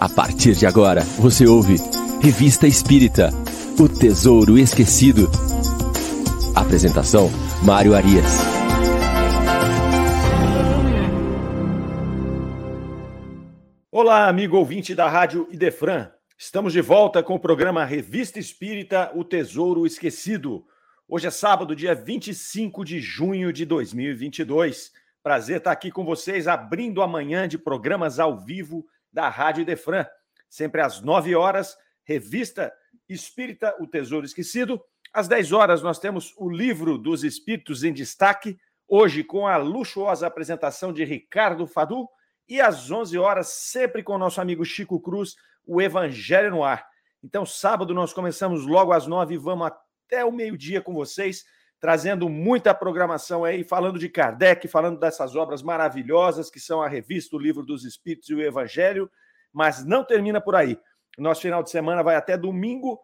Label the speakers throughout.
Speaker 1: A partir de agora, você ouve Revista Espírita O Tesouro Esquecido. Apresentação: Mário Arias.
Speaker 2: Olá, amigo ouvinte da Rádio Idefran. Estamos de volta com o programa Revista Espírita O Tesouro Esquecido. Hoje é sábado, dia 25 de junho de 2022. Prazer estar aqui com vocês, abrindo a manhã de programas ao vivo da Rádio Defran. Sempre às 9 horas, Revista Espírita, O Tesouro Esquecido. Às 10 horas, nós temos o Livro dos Espíritos em Destaque, hoje com a luxuosa apresentação de Ricardo Fadu. E às 11 horas, sempre com o nosso amigo Chico Cruz, o Evangelho no Ar. Então, sábado, nós começamos logo às 9 e vamos até o meio-dia com vocês trazendo muita programação aí, falando de Kardec, falando dessas obras maravilhosas que são a revista, o Livro dos Espíritos e o Evangelho, mas não termina por aí. Nosso final de semana vai até domingo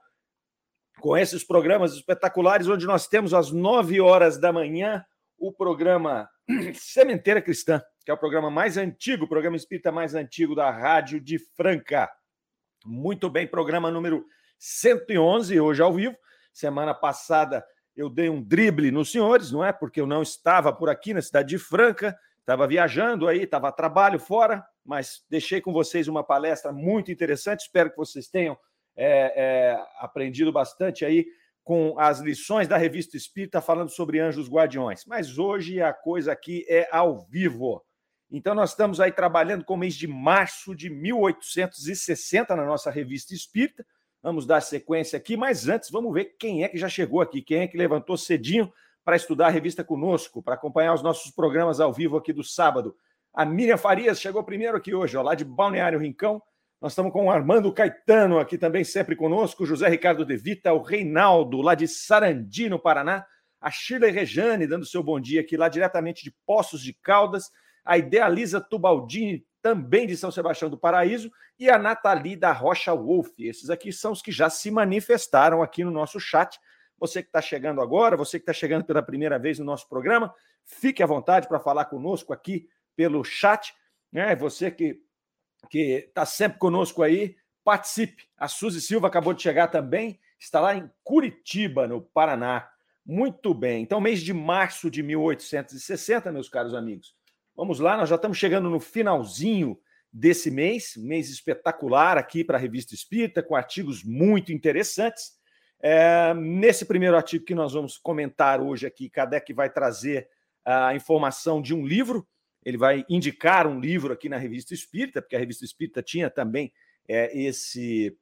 Speaker 2: com esses programas espetaculares, onde nós temos às 9 horas da manhã o programa Sementeira Cristã, que é o programa mais antigo, o programa espírita mais antigo da Rádio de Franca. Muito bem, programa número 111, hoje ao vivo. Semana passada eu dei um drible nos senhores, não é? Porque eu não estava por aqui na cidade de Franca, estava viajando aí, estava a trabalho fora, mas deixei com vocês uma palestra muito interessante. Espero que vocês tenham é, é, aprendido bastante aí com as lições da revista Espírita falando sobre anjos guardiões. Mas hoje a coisa aqui é ao vivo. Então, nós estamos aí trabalhando com o mês de março de 1860 na nossa revista Espírita. Vamos dar sequência aqui, mas antes vamos ver quem é que já chegou aqui, quem é que levantou cedinho para estudar a revista conosco, para acompanhar os nossos programas ao vivo aqui do sábado. A Miriam Farias chegou primeiro aqui hoje, ó, lá de Balneário Rincão. Nós estamos com o Armando Caetano aqui também, sempre conosco, José Ricardo De Vita, o Reinaldo, lá de Sarandi, no Paraná, a Shirley Rejane, dando seu bom dia aqui, lá diretamente de Poços de Caldas, a Idealiza Tubaldini, também de São Sebastião do Paraíso, e a Nathalie da Rocha Wolf. Esses aqui são os que já se manifestaram aqui no nosso chat. Você que está chegando agora, você que está chegando pela primeira vez no nosso programa, fique à vontade para falar conosco aqui pelo chat. Né? Você que está sempre conosco aí, participe. A Suzy Silva acabou de chegar também, está lá em Curitiba, no Paraná. Muito bem. Então, mês de março de 1860, meus caros amigos, Vamos lá, nós já estamos chegando no finalzinho desse mês, mês espetacular aqui para a Revista Espírita, com artigos muito interessantes. É, nesse primeiro artigo que nós vamos comentar hoje aqui, Kardec vai trazer a informação de um livro, ele vai indicar um livro aqui na Revista Espírita, porque a Revista Espírita tinha também é, esse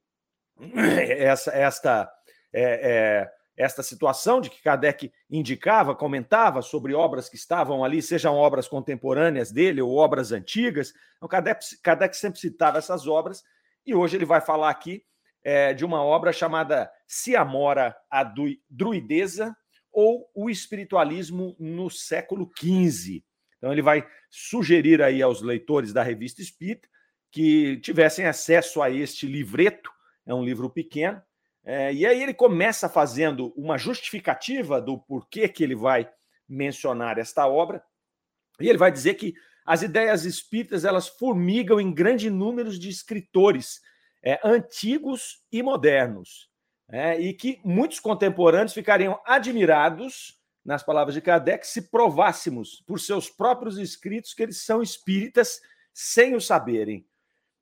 Speaker 2: essa, esta é, é esta situação de que Kardec indicava, comentava sobre obras que estavam ali, sejam obras contemporâneas dele ou obras antigas. Então, Kardec, Kardec sempre citava essas obras, e hoje ele vai falar aqui é, de uma obra chamada Se Amora a Druideza ou o Espiritualismo no século XV. Então, ele vai sugerir aí aos leitores da revista Espírita que tivessem acesso a este livreto, é um livro pequeno, é, e aí ele começa fazendo uma justificativa do porquê que ele vai mencionar esta obra, e ele vai dizer que as ideias espíritas elas formigam em grande número de escritores é, antigos e modernos, é, e que muitos contemporâneos ficariam admirados, nas palavras de Kardec, se provássemos por seus próprios escritos que eles são espíritas sem o saberem.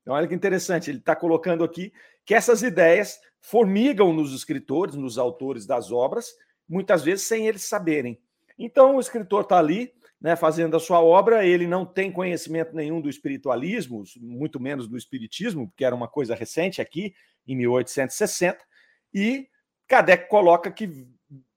Speaker 2: Então, olha que interessante, ele está colocando aqui que essas ideias formigam nos escritores, nos autores das obras, muitas vezes sem eles saberem. Então, o escritor está ali, né, fazendo a sua obra, ele não tem conhecimento nenhum do espiritualismo, muito menos do espiritismo, que era uma coisa recente aqui, em 1860, e Kardec coloca que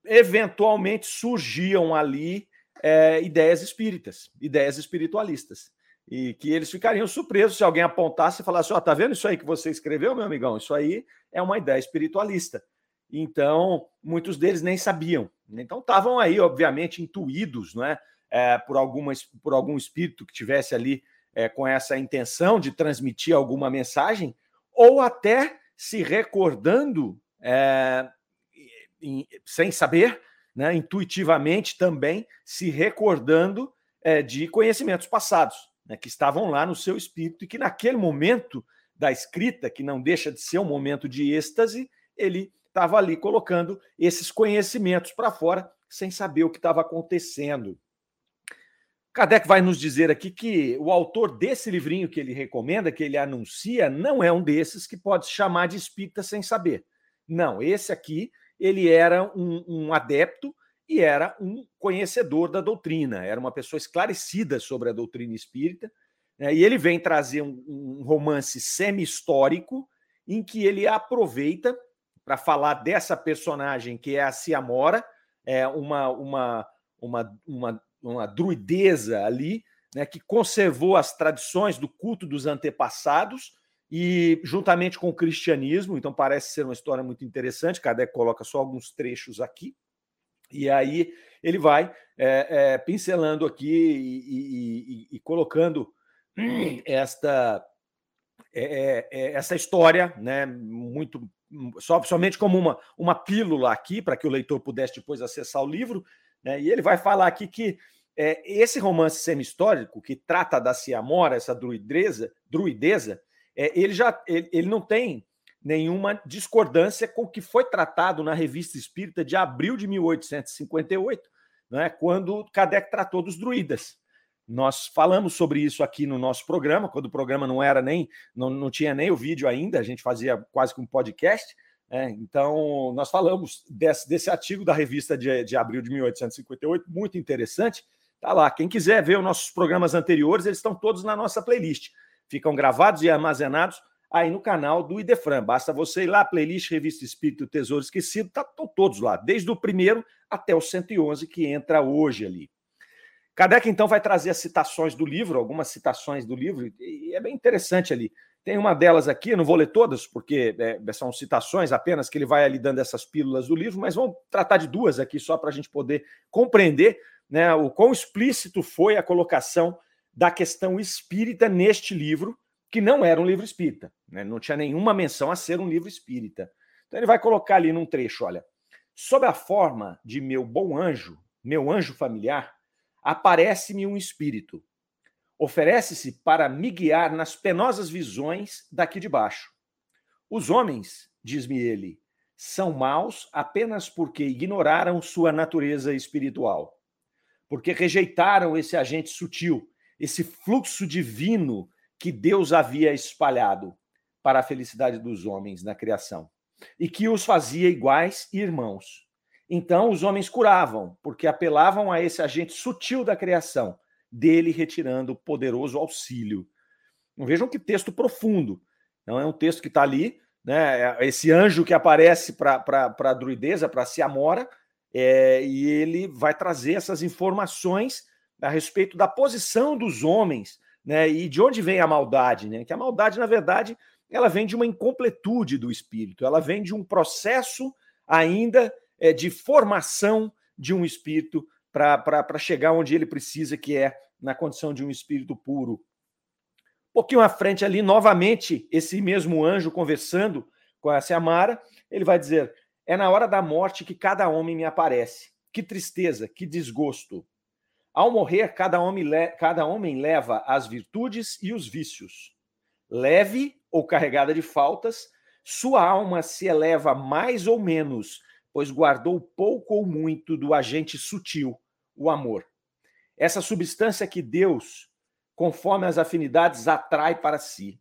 Speaker 2: eventualmente surgiam ali é, ideias espíritas, ideias espiritualistas e que eles ficariam surpresos se alguém apontasse e falasse: Ó, oh, tá vendo isso aí que você escreveu, meu amigão? Isso aí é uma ideia espiritualista. Então, muitos deles nem sabiam. Então, estavam aí, obviamente, intuídos não é? é por, alguma, por algum espírito que tivesse ali é, com essa intenção de transmitir alguma mensagem, ou até se recordando, é, em, sem saber, né, intuitivamente também, se recordando é, de conhecimentos passados né, que estavam lá no seu espírito e que naquele momento da escrita, que não deixa de ser um momento de êxtase, ele estava ali colocando esses conhecimentos para fora, sem saber o que estava acontecendo. Kardec vai nos dizer aqui que o autor desse livrinho que ele recomenda, que ele anuncia, não é um desses que pode se chamar de espírita sem saber. Não, esse aqui, ele era um, um adepto e era um conhecedor da doutrina, era uma pessoa esclarecida sobre a doutrina espírita, né? e ele vem trazer um, um romance semi-histórico em que ele aproveita para falar dessa personagem que é a Ciamora, é uma, uma, uma, uma uma druideza ali, né, que conservou as tradições do culto dos antepassados e juntamente com o cristianismo, então parece ser uma história muito interessante. Kardec coloca só alguns trechos aqui, e aí ele vai é, é, pincelando aqui e, e, e, colocando esta é, essa história, né, muito só, somente como uma, uma pílula aqui para que o leitor pudesse depois acessar o livro, né, e ele vai falar aqui que esse romance semi-histórico que trata da Ciamora, essa druideza, druideza ele já ele, ele, não tem nenhuma discordância com o que foi tratado na Revista Espírita de abril de 1858, né, quando Kardec tratou dos druidas. Nós falamos sobre isso aqui no nosso programa, quando o programa não era nem, não, não tinha nem o vídeo ainda, a gente fazia quase que um podcast. É, então, nós falamos desse, desse artigo da revista de, de abril de 1858, muito interessante, Tá lá. Quem quiser ver os nossos programas anteriores, eles estão todos na nossa playlist. Ficam gravados e armazenados aí no canal do Idefran. Basta você ir lá, playlist Revista Espírito Tesouro Esquecido, tá, todos lá, desde o primeiro até o 111 que entra hoje ali. Kardec, então, vai trazer as citações do livro, algumas citações do livro, e é bem interessante ali. Tem uma delas aqui, não vou ler todas, porque é, são citações apenas que ele vai ali dando essas pílulas do livro, mas vamos tratar de duas aqui só para a gente poder compreender né, o quão explícito foi a colocação da questão espírita neste livro, que não era um livro espírita, né, não tinha nenhuma menção a ser um livro espírita. Então ele vai colocar ali num trecho, olha, sob a forma de meu bom anjo, meu anjo familiar, aparece-me um espírito. Oferece-se para me guiar nas penosas visões daqui de baixo. Os homens, diz-me ele, são maus apenas porque ignoraram sua natureza espiritual porque rejeitaram esse agente sutil, esse fluxo divino que Deus havia espalhado para a felicidade dos homens na criação e que os fazia iguais irmãos. Então os homens curavam, porque apelavam a esse agente sutil da criação, dele retirando o poderoso auxílio. Vejam que texto profundo. Não é um texto que está ali, né? Esse anjo que aparece para a druideza, para a Ciamora, é, e ele vai trazer essas informações a respeito da posição dos homens, né? E de onde vem a maldade, né? Que a maldade, na verdade, ela vem de uma incompletude do espírito, ela vem de um processo ainda é, de formação de um espírito para chegar onde ele precisa, que é na condição de um espírito puro. Um pouquinho à frente ali, novamente, esse mesmo anjo conversando com a Amara, ele vai dizer: é na hora da morte que cada homem me aparece. Que tristeza, que desgosto. Ao morrer, cada homem, cada homem leva as virtudes e os vícios. Leve ou carregada de faltas, sua alma se eleva mais ou menos, pois guardou pouco ou muito do agente sutil, o amor. Essa substância que Deus, conforme as afinidades, atrai para si.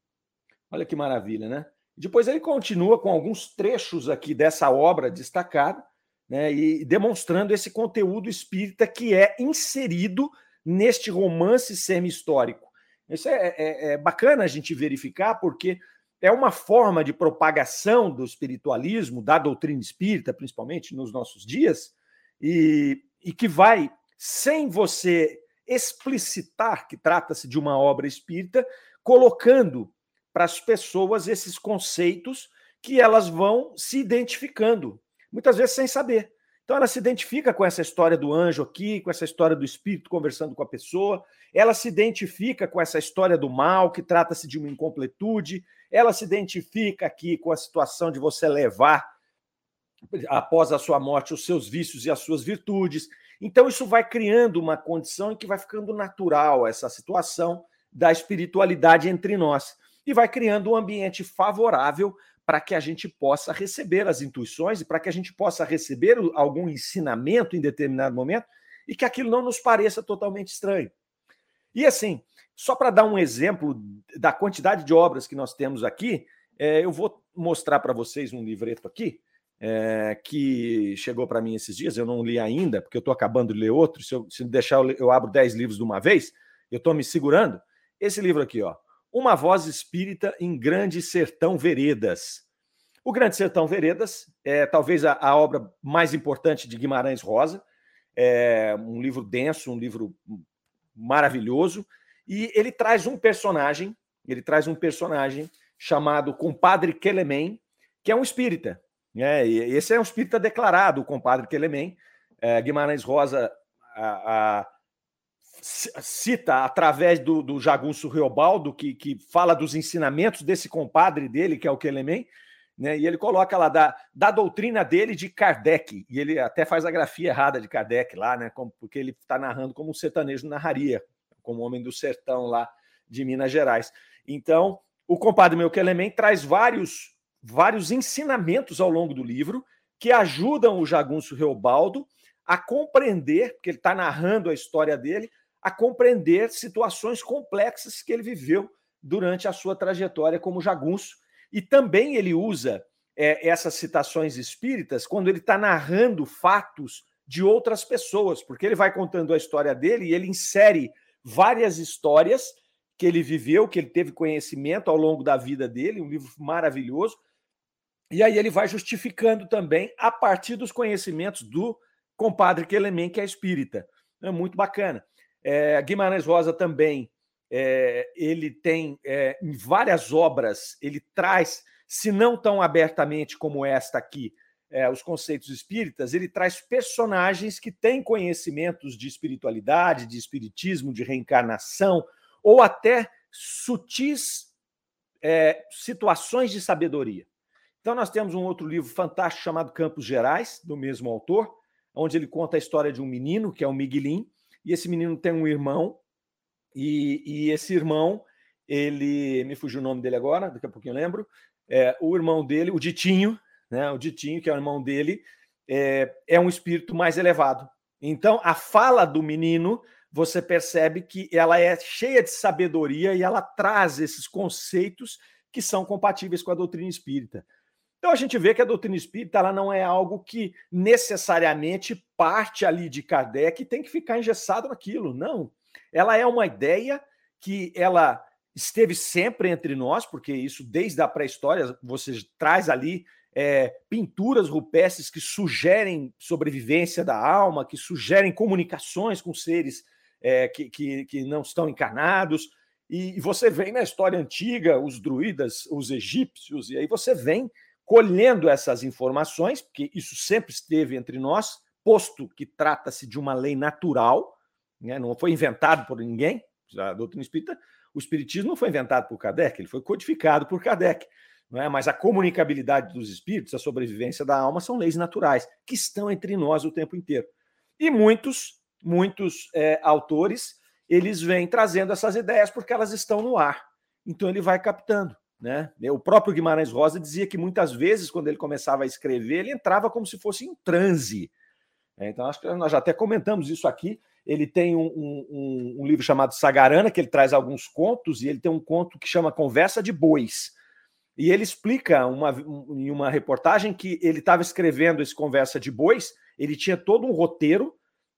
Speaker 2: Olha que maravilha, né? Depois ele continua com alguns trechos aqui dessa obra destacada, né, e demonstrando esse conteúdo espírita que é inserido neste romance semi-histórico. Isso é, é, é, bacana a gente verificar, porque é uma forma de propagação do espiritualismo, da doutrina espírita, principalmente nos nossos dias, e, e que vai, sem você explicitar que trata-se de uma obra espírita, colocando para as pessoas esses conceitos que elas vão se identificando, muitas vezes sem saber. Então ela se identifica com essa história do anjo aqui, com essa história do espírito conversando com a pessoa, ela se identifica com essa história do mal, que trata-se de uma incompletude, ela se identifica aqui com a situação de você levar após a sua morte os seus vícios e as suas virtudes. Então isso vai criando uma condição em que vai ficando natural essa situação da espiritualidade entre nós. e vai criando um ambiente favorável para que a gente possa receber as intuições e para que a gente possa receber algum ensinamento em determinado momento e que aquilo não nos pareça totalmente estranho. E assim, só para dar um exemplo da quantidade de obras que nós temos aqui, é, eu vou mostrar para vocês um livreto aqui é, que chegou para mim esses dias. Eu não li ainda, porque eu estou acabando de ler outro. Se eu se deixar, eu, eu abro 10 livros de uma vez. Eu estou me segurando. Esse livro aqui, ó. Uma voz espírita em Grande Sertão Veredas. O Grande Sertão Veredas é talvez a, a obra mais importante de Guimarães Rosa. É um livro denso, um livro maravilhoso. E ele traz um personagem, ele traz um personagem chamado Compadre Quelemen, que é um espírita. Né? Esse é um espírita declarado, o Compadre Quelemen. É, Guimarães Rosa a, cita através do, do Jagunço Reobaldo, que, que fala dos ensinamentos desse compadre dele, que é o Quelemen, né? e ele coloca lá da, da doutrina dele de Kardec, e ele até faz a grafia errada de Kardec lá, né? Como, porque ele está narrando como um sertanejo narraria, como homem do sertão lá de Minas Gerais. Então, o compadre meu Quelemen traz vários, vários ensinamentos ao longo do livro que ajudam o Jagunço Reobaldo a compreender, porque ele está narrando a história dele, a compreender situações complexas que ele viveu durante a sua trajetória como jagunço. E também ele usa é, essas citações espíritas quando ele está narrando fatos de outras pessoas, porque ele vai contando a história dele e ele insere várias histórias que ele viveu, que ele teve conhecimento ao longo da vida dele, um livro maravilhoso. E aí ele vai justificando também a partir dos conhecimentos do compadre Quelemen, que é espírita. É muito bacana. É, Guimarães Rosa também, é, ele tem é, em várias obras, ele traz, se não tão abertamente como esta aqui, é, os conceitos espíritas, ele traz personagens que têm conhecimentos de espiritualidade, de espiritismo, de reencarnação, ou até sutis é, situações de sabedoria. Então, nós temos um outro livro fantástico chamado Campos Gerais, do mesmo autor, onde ele conta a história de um menino, que é o Miguelin, e esse menino tem um irmão, e, e, esse irmão, ele. Me fugiu o nome dele agora, daqui a pouquinho eu lembro. É, o irmão dele, o Ditinho, né? O Ditinho, que é o irmão dele, é, é um espírito mais elevado. Então, a fala do menino, você percebe que ela é cheia de sabedoria e ela traz esses conceitos que são compatíveis com a doutrina espírita. Então a gente vê que a doutrina espírita ela não é algo que necessariamente parte ali de Kardec e tem que ficar engessado naquilo. Não. Ela é uma ideia que ela esteve sempre entre nós, porque isso desde a pré-história você traz ali é, pinturas rupestres que sugerem sobrevivência da alma, que sugerem comunicações com seres é, que, que, que não estão encarnados. E você vem na história antiga, os druidas, os egípcios, e aí você vem colhendo essas informações, porque isso sempre esteve entre nós, posto que trata-se de uma lei natural, né, não foi inventado por ninguém, a doutrina espírita, o espiritismo não foi inventado por Kardec, ele foi codificado por Kardec. Não é? Mas a comunicabilidade dos espíritos, a sobrevivência da alma, são leis naturais que estão entre nós o tempo inteiro. E muitos, muitos é, autores, eles vêm trazendo essas ideias porque elas estão no ar. Então ele vai captando. Né? O próprio Guimarães Rosa dizia que muitas vezes, quando ele começava a escrever, ele entrava como se fosse em transe. É, então, acho que nós já até comentamos isso aqui. Ele tem um, um, um, livro chamado Sagarana, que ele traz alguns contos, e ele tem um conto que chama Conversa de Bois. E ele explica uma, em uma reportagem que ele estava escrevendo esse Conversa de Bois, ele tinha todo um roteiro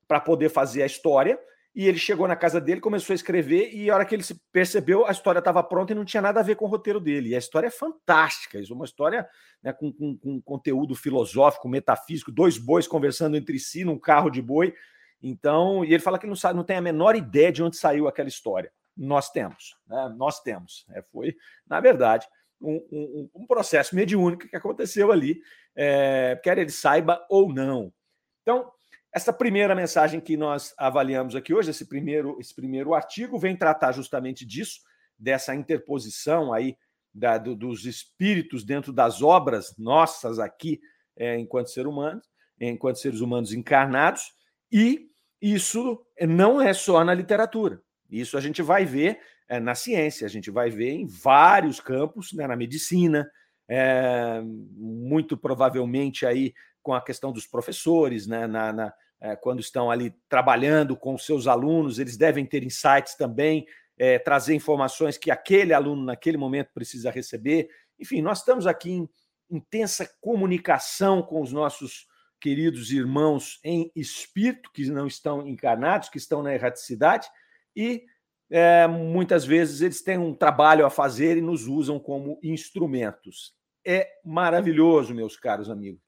Speaker 2: para poder fazer a história, e ele chegou na casa dele, começou a escrever, e a hora que ele se percebeu, a história estava pronta e não tinha nada a ver com o roteiro dele. E a história é fantástica, isso é uma história né, com, com, com, conteúdo filosófico, metafísico, dois bois conversando entre si num carro de boi. Então, e ele fala que não, sabe, não tem a menor ideia de onde saiu aquela história. Nós temos, né? nós temos. É, foi, na verdade, um, um, um, processo mediúnico que aconteceu ali, é, quer ele saiba ou não. Então, essa primeira mensagem que nós avaliamos aqui hoje, esse primeiro, esse primeiro artigo, vem tratar justamente disso, dessa interposição aí da, do, dos espíritos dentro das obras nossas aqui, é, enquanto ser humanos, enquanto seres humanos encarnados, e isso não é só na literatura. Isso a gente vai ver é, na ciência. A gente vai ver em vários campos, né, na medicina, é, muito provavelmente aí com a questão dos professores, né, na, na é, quando estão ali trabalhando com seus alunos, eles devem ter insights também, é, trazer informações que aquele aluno naquele momento precisa receber. Enfim, nós estamos aqui em intensa comunicação com os nossos queridos irmãos em espírito, que não estão encarnados, que estão na erraticidade, e é, muitas vezes eles têm um trabalho a fazer e nos usam como instrumentos. É maravilhoso, meus caros amigos.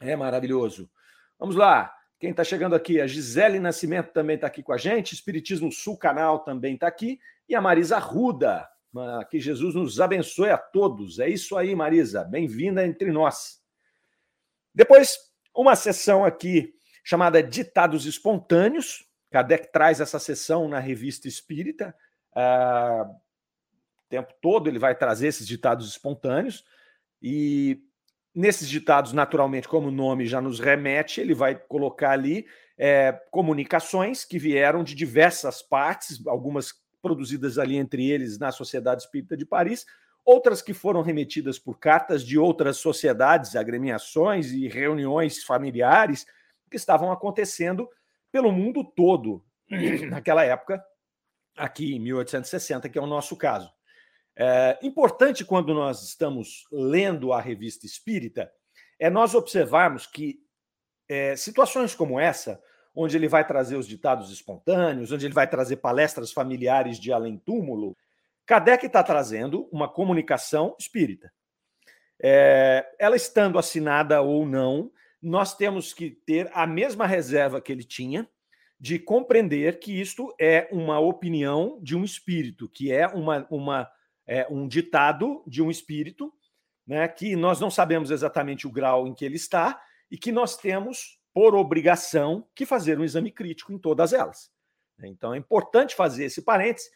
Speaker 2: É maravilhoso. Vamos lá. Quem está chegando aqui? A Gisele Nascimento também está aqui com a gente. Espiritismo Sul Canal também está aqui. E a Marisa Ruda. Que Jesus nos abençoe a todos. É isso aí, Marisa. Bem-vinda entre nós. Depois, uma sessão aqui chamada Ditados Espontâneos. Kardec traz essa sessão na revista Espírita. Uh, o tempo todo ele vai trazer esses ditados espontâneos. E nesses ditados, naturalmente, como o nome já nos remete, ele vai colocar ali é, comunicações que vieram de diversas partes, algumas produzidas ali entre eles na Sociedade Espírita de Paris, outras que foram remetidas por cartas de outras sociedades, agremiações e reuniões familiares que estavam acontecendo pelo mundo todo naquela época, aqui em 1860, que é o nosso caso. É importante quando nós estamos lendo a revista espírita é nós observarmos que é, situações como essa, onde ele vai trazer os ditados espontâneos, onde ele vai trazer palestras familiares de além-túmulo, Kardec está trazendo uma comunicação espírita. É, ela estando assinada ou não, nós temos que ter a mesma reserva que ele tinha de compreender que isto é uma opinião de um espírito, que é uma, uma é, um ditado de um espírito, né, que nós não sabemos exatamente o grau em que ele está e que nós temos, por obrigação, que fazer um exame crítico em todas elas. Então é importante fazer esse parênteses,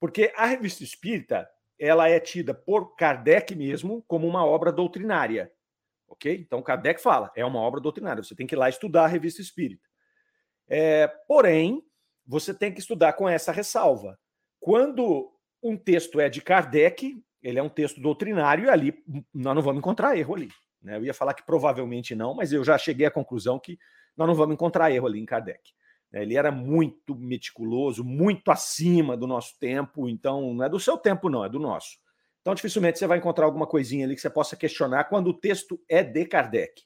Speaker 2: porque a revista espírita ela é tida por Kardec mesmo como uma obra doutrinária. Ok? Então, Kardec fala, é uma obra doutrinária, você tem que ir lá estudar a revista espírita. É, porém, você tem que estudar com essa ressalva. Quando um texto é de Kardec, ele é um texto doutrinário, e ali nós não vamos encontrar erro ali. Né? Eu ia falar que provavelmente não, mas eu já cheguei à conclusão que nós não vamos encontrar erro ali em Kardec. Ele era muito meticuloso, muito acima do nosso tempo, então não é do seu tempo, não, é do nosso. Então, dificilmente você vai encontrar alguma coisinha ali que você possa questionar quando o texto é de Kardec.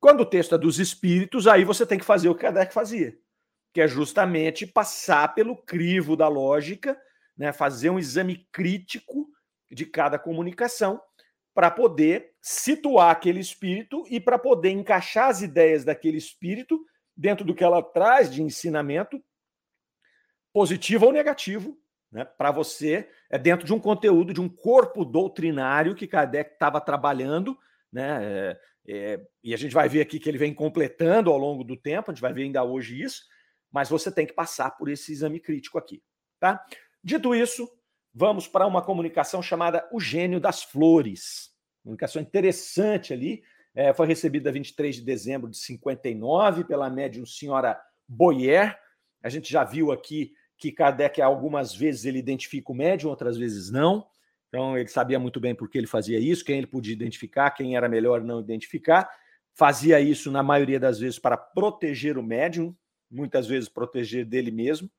Speaker 2: Quando o texto é dos espíritos, aí você tem que fazer o que Kardec fazia, que é justamente passar pelo crivo da lógica, né, fazer um exame crítico de cada comunicação para poder situar aquele espírito e para poder encaixar as ideias daquele espírito dentro do que ela traz de ensinamento, positivo ou negativo, né, para você, é dentro de um conteúdo, de um corpo doutrinário que Kardec estava trabalhando, né, é, é, e a gente vai ver aqui que ele vem completando ao longo do tempo, a gente vai ver ainda hoje isso, mas você tem que passar por esse exame crítico aqui, tá? Dito isso, vamos para uma comunicação chamada O Gênio das Flores. Comunicação interessante ali, é, foi recebida 23 de dezembro de 59 pela médium senhora Boyer. A gente já viu aqui que Kardec algumas vezes ele identifica o médium, outras vezes não. Então ele sabia muito bem por que ele fazia isso, quem ele podia identificar, quem era melhor não identificar. Fazia isso na maioria das vezes para proteger o médium, muitas vezes proteger dele mesmo,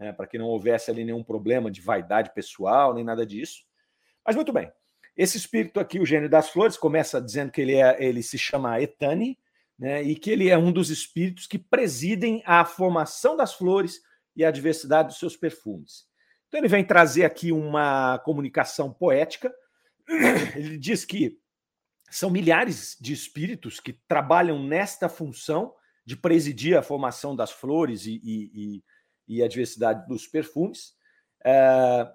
Speaker 2: né, para que não houvesse ali nenhum problema de vaidade pessoal, nem nada disso. Mas muito bem. Esse espírito aqui, o gênio das flores, começa dizendo que ele, é, ele se chama Etani, né, e que ele é um dos espíritos que presidem a formação das flores e a diversidade dos seus perfumes. Então ele vem trazer aqui uma comunicação poética. Ele diz que são milhares de espíritos que trabalham nesta função de presidir a formação das flores e, e, e, e a diversidade dos perfumes. É,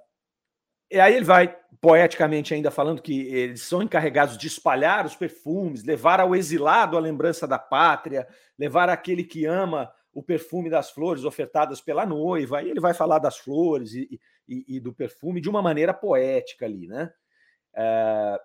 Speaker 2: e aí ele vai poeticamente ainda falando que eles são encarregados de espalhar os perfumes, levar ao exilado a lembrança da pátria, levar aquele que ama o perfume das flores ofertadas pela noiva, e ele vai falar das flores e, e, e do perfume de uma maneira poética ali, né? É...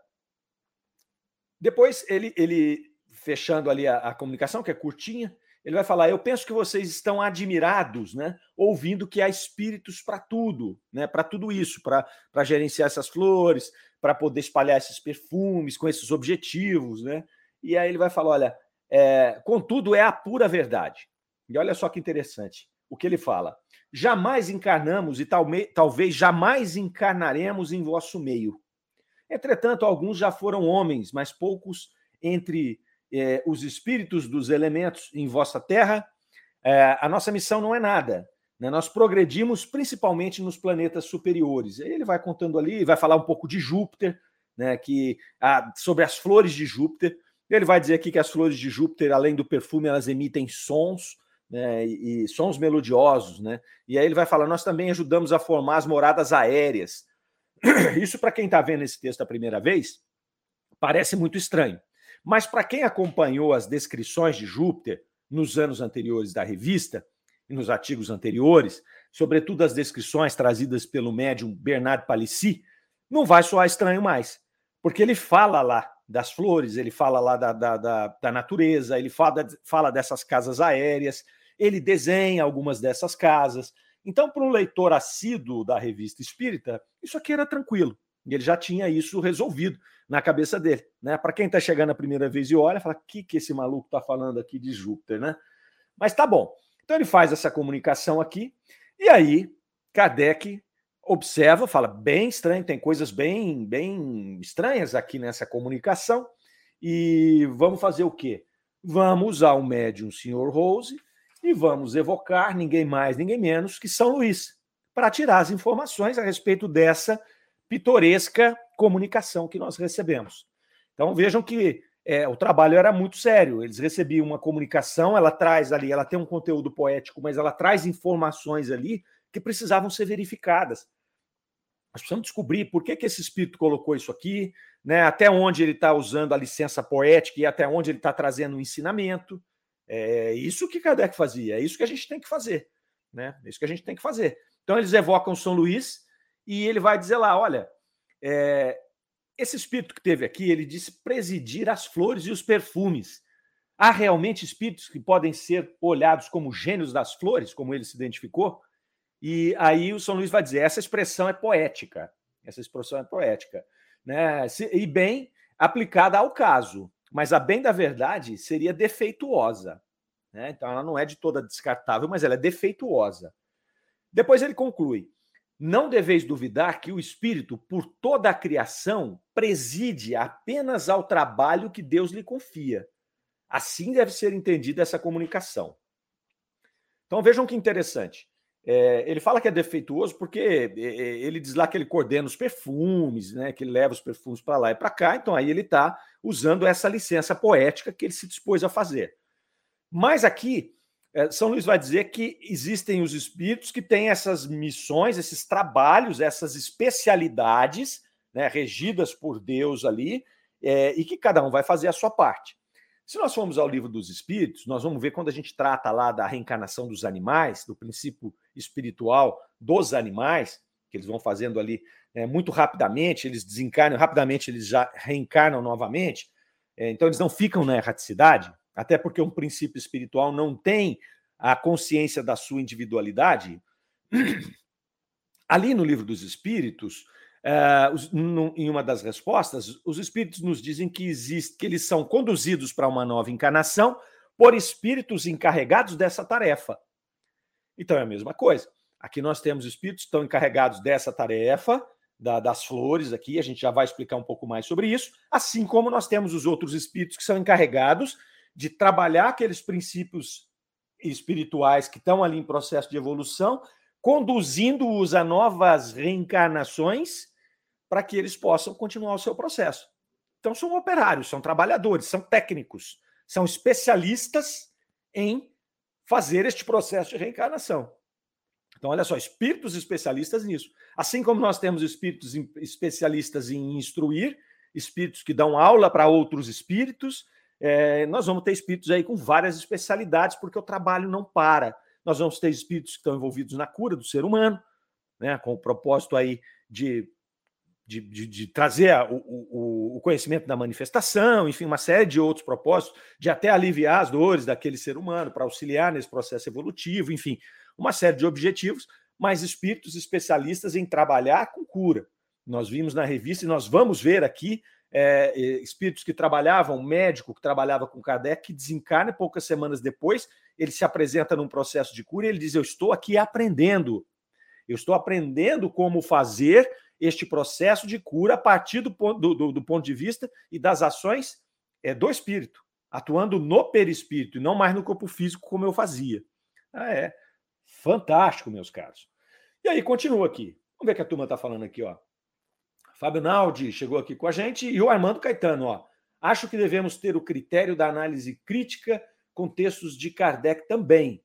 Speaker 2: Depois ele, ele fechando ali a, a, comunicação, que é curtinha, ele vai falar: Eu penso que vocês estão admirados, né? Ouvindo que há espíritos para tudo, né? Para tudo isso, para gerenciar essas flores, para poder espalhar esses perfumes com esses objetivos, né? E aí ele vai falar: olha, é, contudo, é a pura verdade. E olha só que interessante o que ele fala. Jamais encarnamos e talvez jamais encarnaremos em vosso meio. Entretanto, alguns já foram homens, mas poucos entre eh, os espíritos dos elementos em vossa terra. Eh, a nossa missão não é nada. Né? Nós progredimos principalmente nos planetas superiores. Ele vai contando ali, vai falar um pouco de Júpiter, né, que ah, sobre as flores de Júpiter. Ele vai dizer aqui que as flores de Júpiter, além do perfume, elas emitem sons, né, e, e, sons melodiosos, né? E aí ele vai falar: nós também ajudamos a formar as moradas aéreas. Isso, para quem está vendo esse texto a primeira vez, parece muito estranho. Mas para quem acompanhou as descrições de Júpiter nos anos anteriores da revista e nos artigos anteriores, sobretudo as descrições trazidas pelo médium Bernard Palissy, não vai soar estranho mais, porque ele fala lá das flores, ele fala lá da, da, da, da natureza, ele fala, fala dessas casas aéreas, ele desenha algumas dessas casas. Então, para um leitor assíduo da revista Espírita, isso aqui era tranquilo. Ele já tinha isso resolvido na cabeça dele. Né? Para quem está chegando a primeira vez e olha, fala: que, que esse maluco está falando aqui de Júpiter? Né? Mas tá bom. Então ele faz essa comunicação aqui, e aí Kardec observa, fala bem estranho, tem coisas bem, bem estranhas aqui nessa comunicação. E vamos fazer o quê? Vamos usar o médium Sr. Rose e vamos evocar ninguém mais, ninguém menos que São Luís, para tirar as informações a respeito dessa pitoresca comunicação que nós recebemos. Então vejam que é, o trabalho era muito sério. Eles recebiam uma comunicação, ela traz ali, ela tem um conteúdo poético, mas ela traz informações ali que precisavam ser verificadas. Nós precisamos descobrir por que, que esse espírito colocou isso aqui, né? até onde ele está usando a licença poética e até onde ele está trazendo o ensinamento. É isso que Kardec fazia, é isso que a gente tem que fazer. Né? É isso que a gente tem que fazer. Então, eles evocam São Luís e ele vai dizer lá: olha, é, esse espírito que teve aqui, ele disse presidir as flores e os perfumes. Há realmente espíritos que podem ser olhados como gênios das flores, como ele se identificou? E aí o São Luís vai dizer: essa expressão é poética, essa expressão é poética, né? E bem aplicada ao caso, mas a bem da verdade seria defeituosa. Né? Então ela não é de toda descartável, mas ela é defeituosa. Depois ele conclui: não deveis duvidar que o Espírito, por toda a criação, preside apenas ao trabalho que Deus lhe confia. Assim deve ser entendida essa comunicação. Então vejam que interessante. É, ele fala que é defeituoso porque é, é, ele diz lá que ele coordena os perfumes, né, que ele leva os perfumes para lá e para cá, então aí ele está usando essa licença poética que ele se dispôs a fazer. Mas aqui, São Luís vai dizer que existem os espíritos que têm essas missões, esses trabalhos, essas especialidades, né, regidas por Deus ali, é, e que cada um vai fazer a sua parte. Se nós formos ao livro dos Espíritos, nós vamos ver quando a gente trata lá da reencarnação dos animais, do princípio espiritual dos animais, que eles vão fazendo ali é, muito rapidamente, eles desencarnam, rapidamente eles já reencarnam novamente, é, então eles não ficam na erraticidade, até porque um princípio espiritual não tem a consciência da sua individualidade. Ali no livro dos Espíritos, os, num, em uma das respostas, os espíritos nos dizem que existe, que eles são conduzidos para uma nova encarnação por espíritos encarregados dessa tarefa. Então é a mesma coisa. Aqui nós temos espíritos que estão encarregados dessa tarefa, da, das flores aqui, a gente já vai explicar um pouco mais sobre isso, assim como nós temos os outros espíritos que são encarregados de trabalhar aqueles princípios espirituais que estão ali em processo de evolução, conduzindo-os a novas reencarnações para que eles possam continuar o seu processo. Então, são operários, são trabalhadores, são técnicos, são especialistas em fazer este processo de reencarnação. Então, olha só, espíritos especialistas nisso. Assim como nós temos espíritos especialistas em instruir, espíritos que dão aula para outros espíritos, é, nós vamos ter espíritos aí com várias especialidades, porque o trabalho não para. Nós vamos ter espíritos que estão envolvidos na cura do ser humano, né, com o propósito aí de de, de, de trazer o, o, o, conhecimento da manifestação, enfim, uma série de outros propósitos, de até aliviar as dores daquele ser humano, para auxiliar nesse processo evolutivo, enfim, uma série de objetivos, mas espíritos especialistas em trabalhar com cura. Nós vimos na revista e nós vamos ver aqui é, espíritos que trabalhavam, um médico que trabalhava com Kardec, que desencarna poucas semanas depois, ele se apresenta num processo de cura e ele diz: Eu estou aqui aprendendo. Eu estou aprendendo como fazer este processo de cura a partir do ponto, do, do, ponto de vista e das ações é, do espírito, atuando no perispírito e não mais no corpo físico, como eu fazia. Ah, é. Fantástico, meus caros. E aí, continua aqui. Vamos ver o que a turma está falando aqui, ó. Fábio Naldi chegou aqui com a gente e o Armando Caetano, ó. Acho que devemos ter o critério da análise crítica com textos de Kardec também,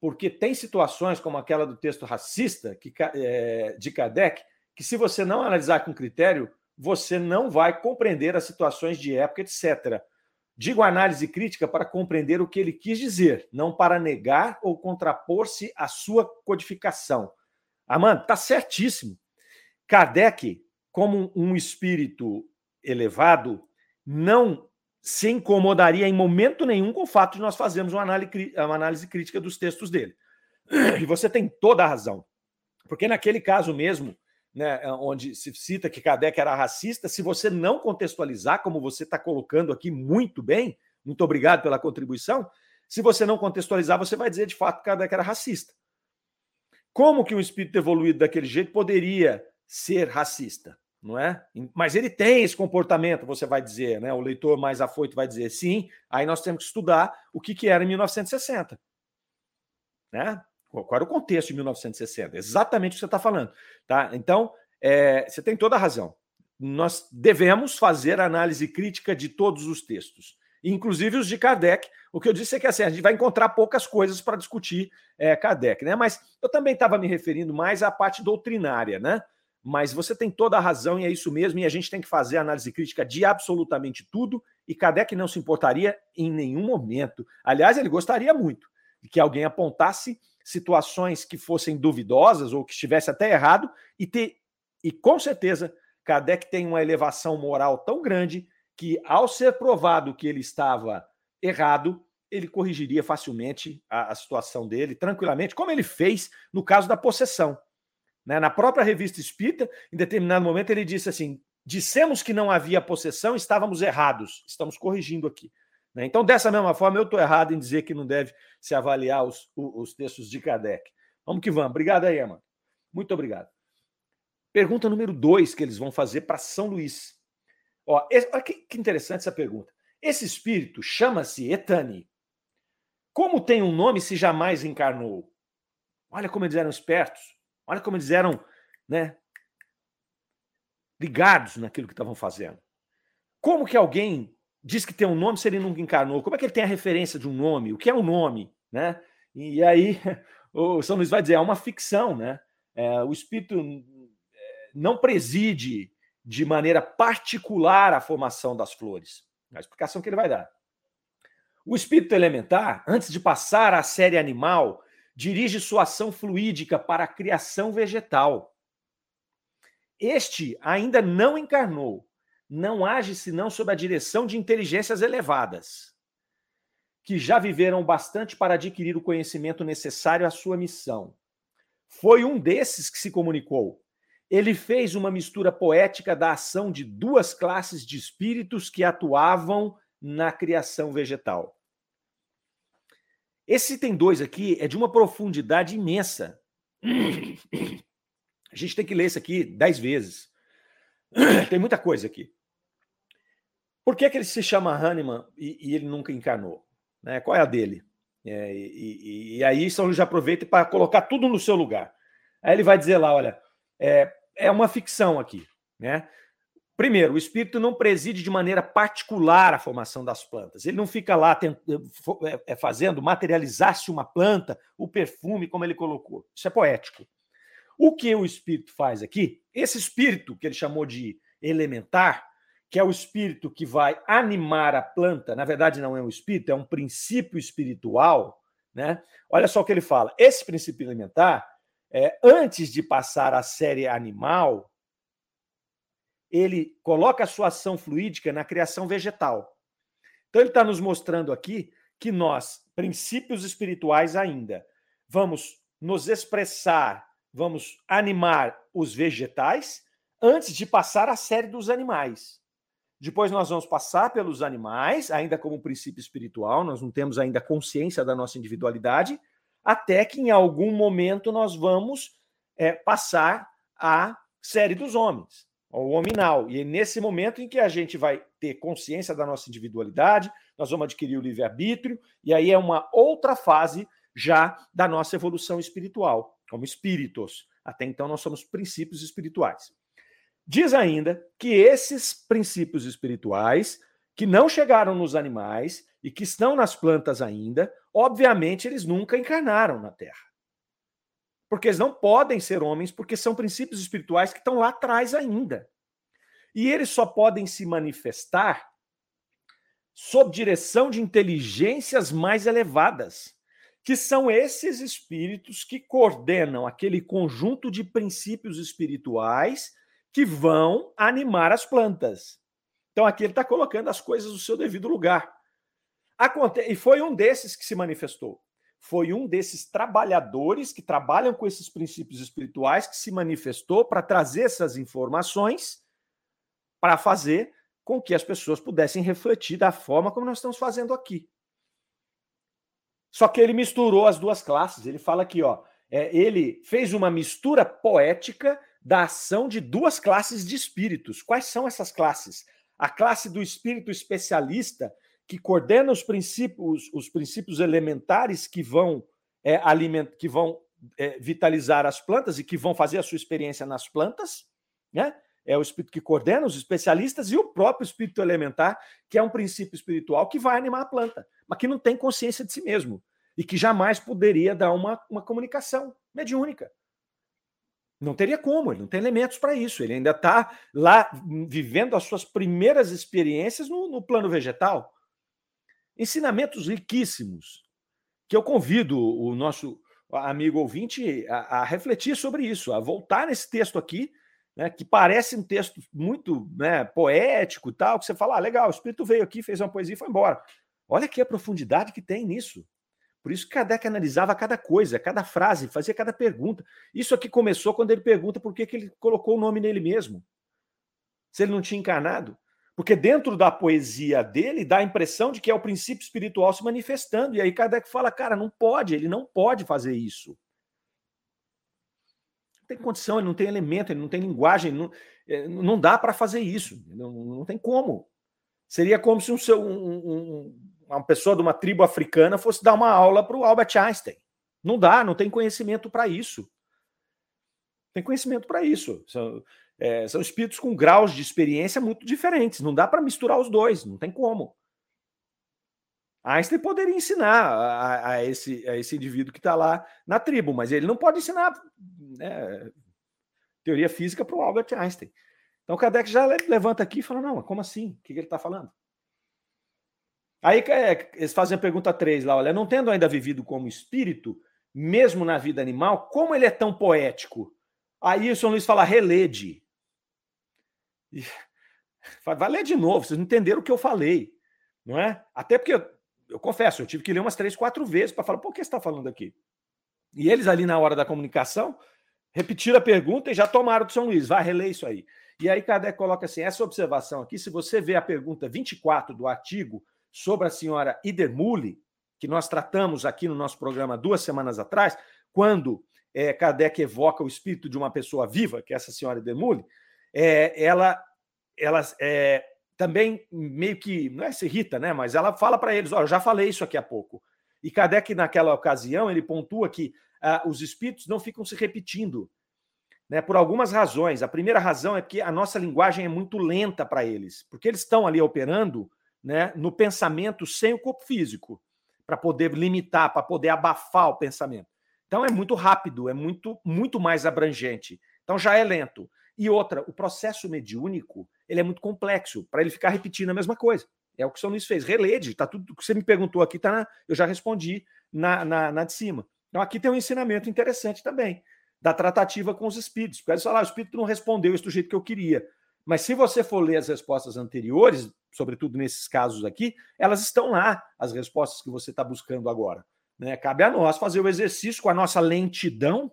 Speaker 2: porque tem situações como aquela do texto racista que, é, de Kardec que, se você não analisar com critério, você não vai compreender as situações de época, etc. Digo análise crítica para compreender o que ele quis dizer, não para negar ou contrapor-se à sua codificação. Amanda, tá certíssimo. Kardec, como um espírito elevado, não se incomodaria em momento nenhum com o fato de nós fazermos uma análise, uma análise crítica dos textos dele. E você tem toda a razão. Porque naquele caso mesmo, né, é, onde se cita que Kardec era racista, se você não contextualizar, como você está colocando aqui muito bem, muito obrigado pela contribuição, se você não contextualizar, você vai dizer de fato que Kardec era racista. Como que um espírito evoluído daquele jeito poderia ser racista? Não é? Mas ele tem esse comportamento, você vai dizer, né? O leitor mais afoito vai dizer sim. Aí nós temos que estudar o que, que era em 1960. Né? Qual era o contexto de 1960? Exatamente o que você está falando. Tá? Então, é, você tem toda a razão. Nós devemos fazer análise crítica de todos os textos, inclusive os de Kardec. O que eu disse é que assim, a gente vai encontrar poucas coisas para discutir é, Kardec, né? Mas eu também estava me referindo mais à parte doutrinária, né? Mas você tem toda a razão e é isso mesmo, e a gente tem que fazer análise crítica de absolutamente tudo, e Kardec não se importaria em nenhum momento. Aliás, ele gostaria muito de que alguém apontasse situações que fossem duvidosas ou que estivesse até errado e ter e com certeza Kardec tem uma elevação moral tão grande que ao ser provado que ele estava errado, ele corrigiria facilmente a, a situação dele tranquilamente, como ele fez no caso da possessão. Né? Na própria revista Espírita, em determinado momento, ele disse assim: dissemos que não havia possessão, estávamos errados, estamos corrigindo aqui. Né? Então, dessa mesma forma, eu estou errado em dizer que não deve se avaliar os, os textos de Kardec. Vamos que vamos. Obrigado aí, Emma. Muito obrigado. Pergunta número dois que eles vão fazer para São Luís. Ó, esse, olha que, que interessante essa pergunta. Esse espírito chama-se Etani. Como tem um nome se jamais encarnou? Olha como eles eram espertos. Olha como eles eram né, ligados naquilo que estavam fazendo. Como que alguém diz que tem um nome se ele nunca encarnou? Como é que ele tem a referência de um nome? O que é um nome? Né? E aí o São Luís vai dizer, é uma ficção, né? É, o espírito é, não preside de maneira particular a formação das flores. A explicação que ele vai dar. O espírito elementar, antes de passar à série animal, dirige sua ação fluídica para a criação vegetal. Este ainda não encarnou, não age senão sob a direção de inteligências elevadas, que já viveram bastante para adquirir o conhecimento necessário à sua missão. Foi um desses que se comunicou. Ele fez uma mistura poética da ação de duas classes de espíritos que atuavam na criação vegetal. Esse item 2 aqui é de uma profundidade imensa. A gente tem que ler isso aqui dez vezes. Tem muita coisa aqui. Por que, que ele se chama Hahnemann e, e ele nunca encarnou? Né? Qual é a dele? É, e, e, e, aí São Luís aproveita para colocar tudo no seu lugar. Aí ele vai dizer lá: olha, é, é uma ficção aqui. Né? Primeiro, o espírito não preside de maneira particular a formação das plantas. Ele não fica lá tent... É, é, fazendo materializar-se uma planta, o perfume, como ele colocou. Isso é poético. O que o espírito faz aqui, esse espírito que ele chamou de elementar, que é o espírito que vai animar a planta, na verdade não é um espírito, é um princípio espiritual, né? Olha só o que ele fala. Esse princípio elementar, é, antes de passar à série animal, ele coloca a sua ação fluídica na criação vegetal. Então ele está nos mostrando aqui que nós, princípios espirituais ainda, vamos nos expressar, vamos animar os vegetais antes de passar a série dos animais. Depois nós vamos passar pelos animais, ainda como princípio espiritual, nós não temos ainda consciência da nossa individualidade, até que em algum momento nós vamos é, passar a série dos homens, o hominal. E é nesse momento em que a gente vai ter consciência da nossa individualidade, nós vamos adquirir o livre-arbítrio, e aí é uma outra fase já da nossa evolução espiritual, como espíritos. Até então nós somos princípios espirituais. Diz ainda que esses princípios espirituais, que não chegaram nos animais e que estão nas plantas ainda, obviamente eles nunca encarnaram na Terra. Porque eles não podem ser homens, porque são princípios espirituais que estão lá atrás ainda. E eles só podem se manifestar sob direção de inteligências mais elevadas, que são esses espíritos que coordenam aquele conjunto de princípios espirituais que vão animar as plantas. Então aqui ele está colocando as coisas no seu devido lugar. Aconte e foi um desses que se manifestou. Foi um desses trabalhadores que trabalham com esses princípios espirituais que se manifestou para trazer essas informações para fazer com que as pessoas pudessem refletir da forma como nós estamos fazendo aqui. Só que ele misturou as duas classes. Ele fala aqui, ó, é, ele fez uma mistura poética da ação de duas classes de espíritos. Quais são essas classes? A classe do espírito especialista, que coordena os princípios, os princípios elementares que vão, é, aliment, que vão é, vitalizar as plantas e que vão fazer a sua experiência nas plantas, né? É o espírito que coordena os especialistas e o próprio espírito elementar, que é um princípio espiritual que vai animar a planta, mas que não tem consciência de si mesmo e que jamais poderia dar uma, uma comunicação mediúnica. Não teria como, ele não tem elementos para isso. Ele ainda está lá vivendo as suas primeiras experiências no, no, plano vegetal. Ensinamentos riquíssimos, que eu convido o nosso amigo ouvinte a, a refletir sobre isso, a voltar nesse texto aqui, né, que parece um texto muito né, poético e tal, que você fala, ah, legal, o Espírito veio aqui, fez uma poesia e foi embora. Olha aqui a profundidade que tem nisso. Por isso que Kardec analisava cada coisa, cada frase, fazia cada pergunta. Isso aqui começou quando ele pergunta por que, que ele colocou o nome nele mesmo. Se ele não tinha encarnado. Porque dentro da poesia dele dá a impressão de que é o princípio espiritual se manifestando. E aí Kardec fala, cara, não pode, ele não pode fazer isso. Não tem condição, ele não tem elemento, ele não tem linguagem, não, é, não dá para fazer isso. Não, não tem como. Seria como se um, um, um uma pessoa de uma tribo africana fosse dar uma aula para o Albert Einstein. Não dá, não tem conhecimento para isso. Tem conhecimento para isso. É, são espíritos com graus de experiência muito diferentes. Não dá para misturar os dois, não tem como. Einstein poderia ensinar a, a, esse, a esse indivíduo que está lá na tribo, mas ele não pode ensinar né, teoria física para o Albert Einstein. Então Kardec já levanta aqui e fala: não, como assim? O que, que ele está falando? Aí é, eles fazem a pergunta 3 lá, olha, não tendo ainda vivido como espírito, mesmo na vida animal, como ele é tão poético? Aí o São Luís fala, relede. Vai ler de novo, vocês não entenderam o que eu falei, não é? Até porque, eu, eu confesso, eu tive que ler umas três, quatro vezes para falar, por que você está falando aqui? E eles ali na hora da comunicação repetiram a pergunta e já tomaram do São Luís, vai reler isso aí. E aí Kardec coloca assim, essa observação aqui, se você vê a pergunta 24 do artigo sobre a senhora Idermuli, que nós tratamos aqui no nosso programa duas semanas atrás, quando é, Kardec evoca o espírito de uma pessoa viva, que é essa senhora Idermuli, é, ela, ela é, também meio que, não é se irrita, né? Mas ela fala para eles: olha, eu já falei isso aqui há pouco. E Kardec, naquela ocasião, ele pontua que ah, os espíritos não ficam se repetindo, né, por algumas razões. A primeira razão é que a nossa linguagem é muito lenta para eles, porque eles estão ali operando né, no pensamento sem o corpo físico, para poder limitar, para poder abafar o pensamento. Então é muito rápido, é muito, muito mais abrangente. Então já é lento. E outra, o processo mediúnico ele é muito complexo para ele ficar repetindo a mesma coisa. É o que o São Luís fez. Relede, tá tudo que você me perguntou aqui, tá na, eu já respondi na, na, na, de cima. Então aqui tem um ensinamento interessante também da tratativa com os espíritos. Porque falaram, ah, o espírito não respondeu isso do jeito que eu queria. Mas se você for ler as respostas anteriores, sobretudo nesses casos aqui, elas estão lá, as respostas que você está buscando agora. Né? Cabe a nós fazer o exercício com a nossa lentidão.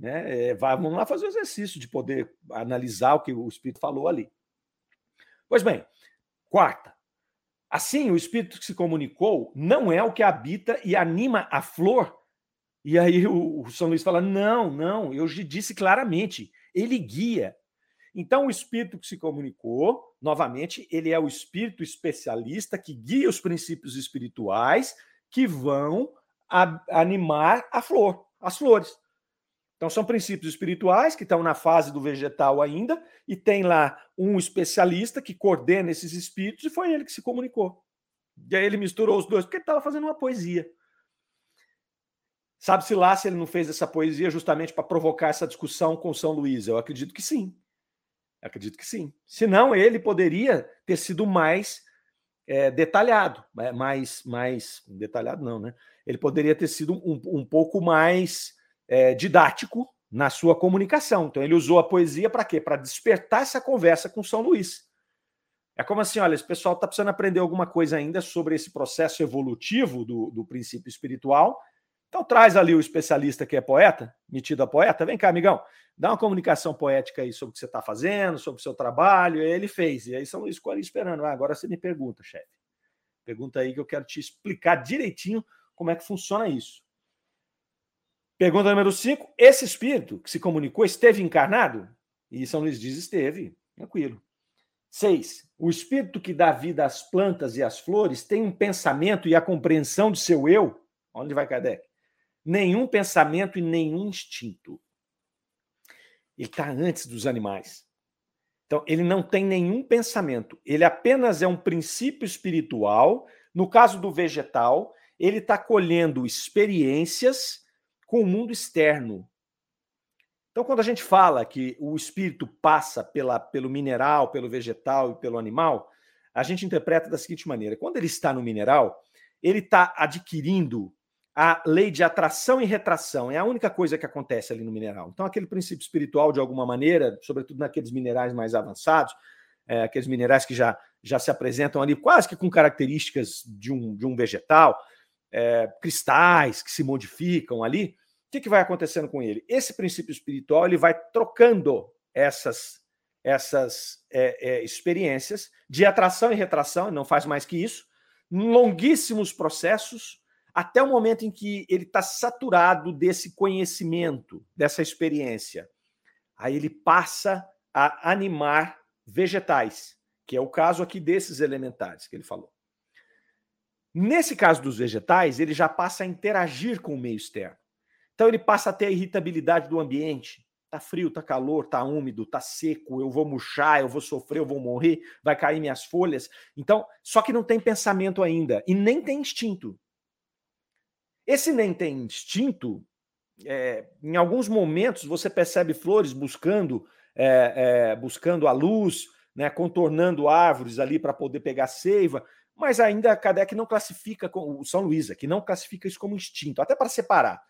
Speaker 2: Né? É, vamos lá fazer o exercício de poder analisar o que o Espírito falou ali. Pois bem, quarta. Assim, o Espírito que se comunicou não é o que habita e anima a flor. E aí o, o São Luís fala: não, não, eu disse claramente, ele guia, então, o espírito que se comunicou, novamente, ele é o espírito especialista que guia os princípios espirituais que vão a, animar a flor, as flores. Então, são princípios espirituais que estão na fase do vegetal ainda, e tem lá um especialista que coordena esses espíritos, e foi ele que se comunicou. E aí ele misturou os dois, porque ele estava fazendo uma poesia. Sabe-se lá se ele não fez essa poesia justamente para provocar essa discussão com São Luís? Eu acredito que sim. Acredito que sim. Senão, ele poderia ter sido mais é, detalhado, mais, mais detalhado não, né? Ele poderia ter sido um, um pouco mais é, didático na sua comunicação. Então, ele usou a poesia para quê? Para despertar essa conversa com São Luís. É como assim, olha, esse pessoal está precisando aprender alguma coisa ainda sobre esse processo evolutivo do, do princípio espiritual. Então traz ali o especialista que é poeta, metido a poeta. Vem cá, amigão, dá uma comunicação poética aí sobre o que você está fazendo, sobre o seu trabalho. E ele fez. E aí São Luís ficou ali esperando. Ah, agora você me pergunta, chefe. Pergunta aí que eu quero te explicar direitinho como é que funciona isso. Pergunta número 5. Esse espírito que se comunicou esteve encarnado? E São Luís diz: esteve. Tranquilo. 6. O espírito que dá vida às plantas e às flores tem um pensamento e a compreensão de seu eu? Onde vai Kardec? Nenhum pensamento e nenhum instinto. Ele está antes dos animais. Então, ele não tem nenhum pensamento. Ele apenas é um princípio espiritual. No caso do vegetal, ele está colhendo experiências com o mundo externo. Então, quando a gente fala que o espírito passa pela, pelo mineral, pelo vegetal e pelo animal, a gente interpreta da seguinte maneira: quando ele está no mineral, ele está adquirindo a lei de atração e retração. É a única coisa que acontece ali no mineral. Então, aquele princípio espiritual, de alguma maneira, sobretudo naqueles minerais mais avançados, é, aqueles minerais que já, já se apresentam ali quase que com características de um, de um vegetal, é, cristais que se modificam ali, que, que vai acontecendo com ele? Esse princípio espiritual ele vai trocando essas, essas é, é experiências de atração e retração, não faz mais que isso, longuíssimos processos até o momento em que ele está saturado desse conhecimento, dessa experiência. Aí ele passa a animar vegetais, que é o caso aqui desses elementares que ele falou. Nesse caso dos vegetais, ele já passa a interagir com o meio externo. Então ele passa a ter a irritabilidade do ambiente. Tá frio, tá calor, tá úmido, tá seco, eu vou murchar, eu vou sofrer, eu vou morrer, vai cair minhas folhas. Então, só que não tem pensamento ainda e nem tem instinto. Esse nem tem instinto, é, em alguns momentos você percebe flores buscando, é, é, buscando a luz, né, contornando árvores ali para poder pegar seiva, mas ainda Kardec não classifica, o São Luís que não classifica isso como instinto, até para separar.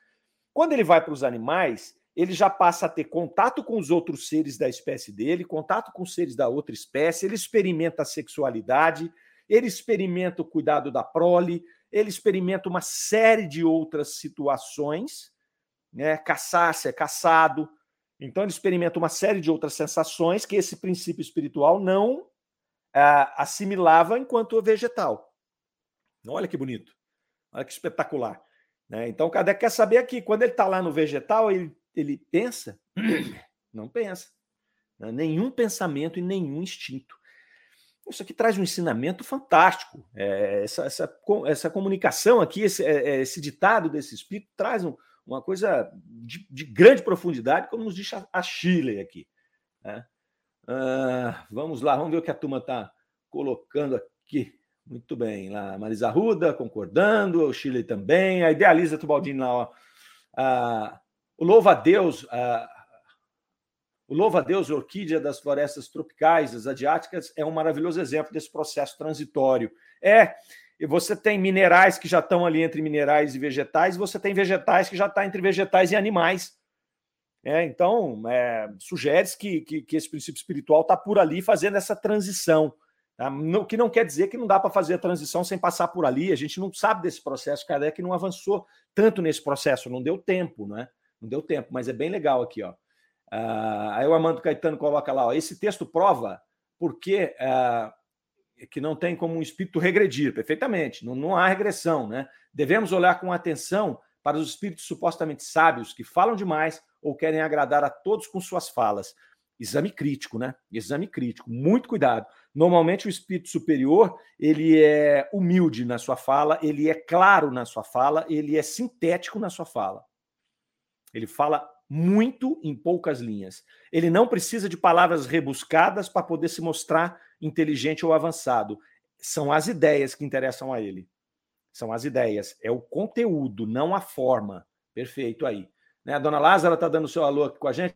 Speaker 2: Quando ele vai para os animais, ele já passa a ter contato com os outros seres da espécie dele, contato com os seres da outra espécie, ele experimenta a sexualidade, ele experimenta o cuidado da prole, ele experimenta uma série de outras situações, né? Caçar, ser caçado. Então, ele experimenta uma série de outras sensações que esse princípio espiritual não ah, assimilava enquanto vegetal. Olha que bonito, olha que espetacular. Né? Então, Kardec quer saber aqui, quando ele está lá no vegetal, ele, ele pensa? Não pensa. Né? Nenhum pensamento e nenhum instinto. Isso aqui traz um ensinamento fantástico. É, essa, essa, essa comunicação aqui, esse, é, é, esse ditado desse espírito, traz um, uma coisa de, de, grande profundidade, como nos diz a Chile aqui. Né? Ah, vamos lá, vamos ver o que a turma está colocando aqui. Muito bem, lá, Marisa Ruda concordando, o Chile também, a Idealiza Tubaldini lá, ó. Ah, o louva a Deus, ah, o louva-a-Deus, orquídea das florestas tropicais, as adiáticas, é um maravilhoso exemplo desse processo transitório. É, você tem minerais que já estão ali entre minerais e vegetais, você tem vegetais que já estão tá entre vegetais e animais. É, então, é, sugere que, que, que, esse princípio espiritual está por ali fazendo essa transição. O que não quer dizer que não dá para fazer a transição sem passar por ali. A gente não sabe desse processo. Kardec não avançou tanto nesse processo, não deu tempo, né? Não deu tempo, mas é bem legal aqui, ó. Uh, aí o Armando Caetano coloca lá, ó, esse texto prova porque uh, que não tem como um espírito regredir, perfeitamente, não, não há regressão, né? Devemos olhar com atenção para os espíritos supostamente sábios que falam demais ou querem agradar a todos com suas falas. Exame crítico, né? Exame crítico, muito cuidado. Normalmente o espírito superior, ele é humilde na sua fala, ele é claro na sua fala, ele é sintético na sua fala. Ele fala muito em poucas linhas. Ele não precisa de palavras rebuscadas para poder se mostrar inteligente ou avançado. São as ideias que interessam a ele. São as ideias, é o conteúdo, não a forma. Perfeito aí. Né? A dona Lázara está dando seu alô aqui com a gente.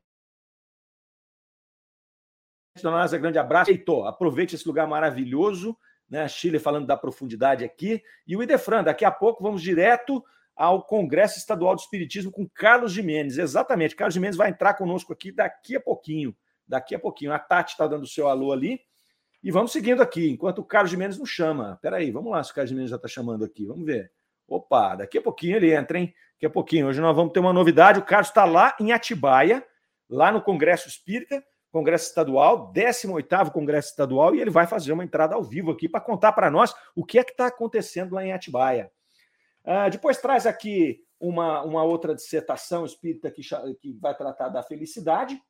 Speaker 2: Dona Lázara, grande abraço. Heitor, aproveite esse lugar maravilhoso. Né? Chile falando da profundidade aqui. E o Idefran, daqui a pouco vamos direto ao Congresso Estadual do Espiritismo com Carlos Jimenez. Exatamente, Carlos Jimenez vai entrar conosco aqui daqui a pouquinho. Daqui a pouquinho. A Tati está dando seu alô ali. E vamos seguindo aqui, enquanto o Carlos Jimenez não chama. Peraí, vamos lá se o Carlos Jimenez já está chamando aqui. Vamos ver. Opa, daqui a pouquinho ele entra, hein? Daqui a pouquinho. Hoje nós vamos ter uma novidade. O Carlos está lá em Atibaia, lá no Congresso Espírita, Congresso Estadual, 18º Congresso Estadual, e ele vai fazer uma entrada ao vivo aqui para contar para nós o que é que está acontecendo lá em Atibaia. Uh, depois traz aqui uma, uma outra dissertação espírita que, que vai tratar da felicidade.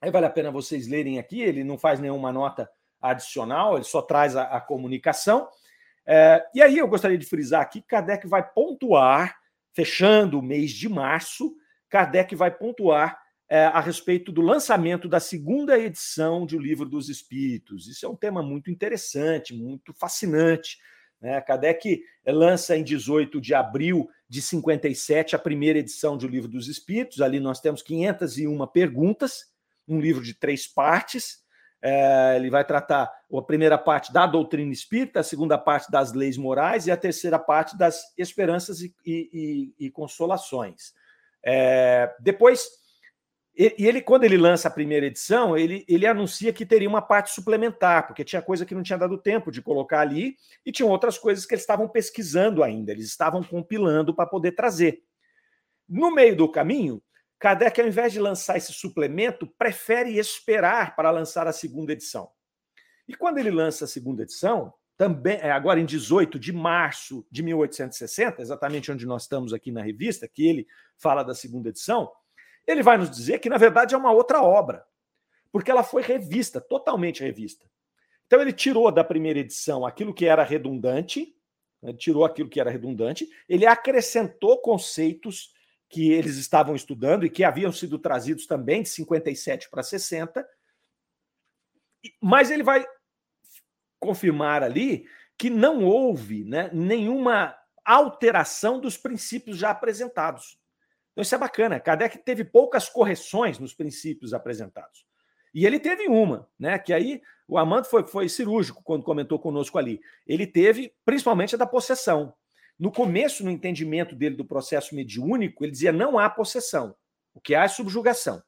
Speaker 2: Aí vale a pena vocês lerem aqui, ele não faz nenhuma nota adicional, ele só traz a, a comunicação. É, e aí eu gostaria de frisar aqui que Kardec vai pontuar, fechando o mês de março, Kardec vai pontuar é, a respeito do lançamento da segunda edição de O Livro dos Espíritos. Isso é um tema muito interessante, muito fascinante. Né? Kardec lança em 18 de abril de 57 a primeira edição de O Livro dos Espíritos. Ali nós temos 501 perguntas, um livro de três partes. É, ele vai tratar a primeira parte da doutrina espírita, a segunda parte das leis morais e a terceira parte das esperanças e, e, e consolações. É, depois, e, ele, quando ele lança a primeira edição, ele, ele anuncia que teria uma parte suplementar, porque tinha coisa que não tinha dado tempo de colocar ali, e tinham outras coisas que eles estavam pesquisando ainda, eles estavam compilando para poder trazer. No meio do caminho, Kardec, ao invés de lançar esse suplemento, prefere esperar para lançar a segunda edição. E quando ele lança a segunda edição, também é, agora em 18 de março de 1860, exatamente onde nós estamos aqui na revista, que ele fala da segunda edição, ele vai nos dizer que, na verdade, é uma outra obra, porque ela foi revista, totalmente revista. Então, ele tirou da primeira edição aquilo que era redundante, né, tirou aquilo que era redundante, ele acrescentou conceitos que eles estavam estudando e que haviam sido trazidos também de 57 para 60. Mas ele vai confirmar ali que não houve né, nenhuma alteração dos princípios já apresentados. Então isso é bacana. Kardec teve poucas correções nos princípios apresentados. E ele teve uma, né? Que aí o Amando foi, foi cirúrgico quando comentou conosco ali. Ele teve principalmente a da possessão. No começo, no entendimento dele do processo mediúnico, ele dizia não há possessão. O que há é subjugação.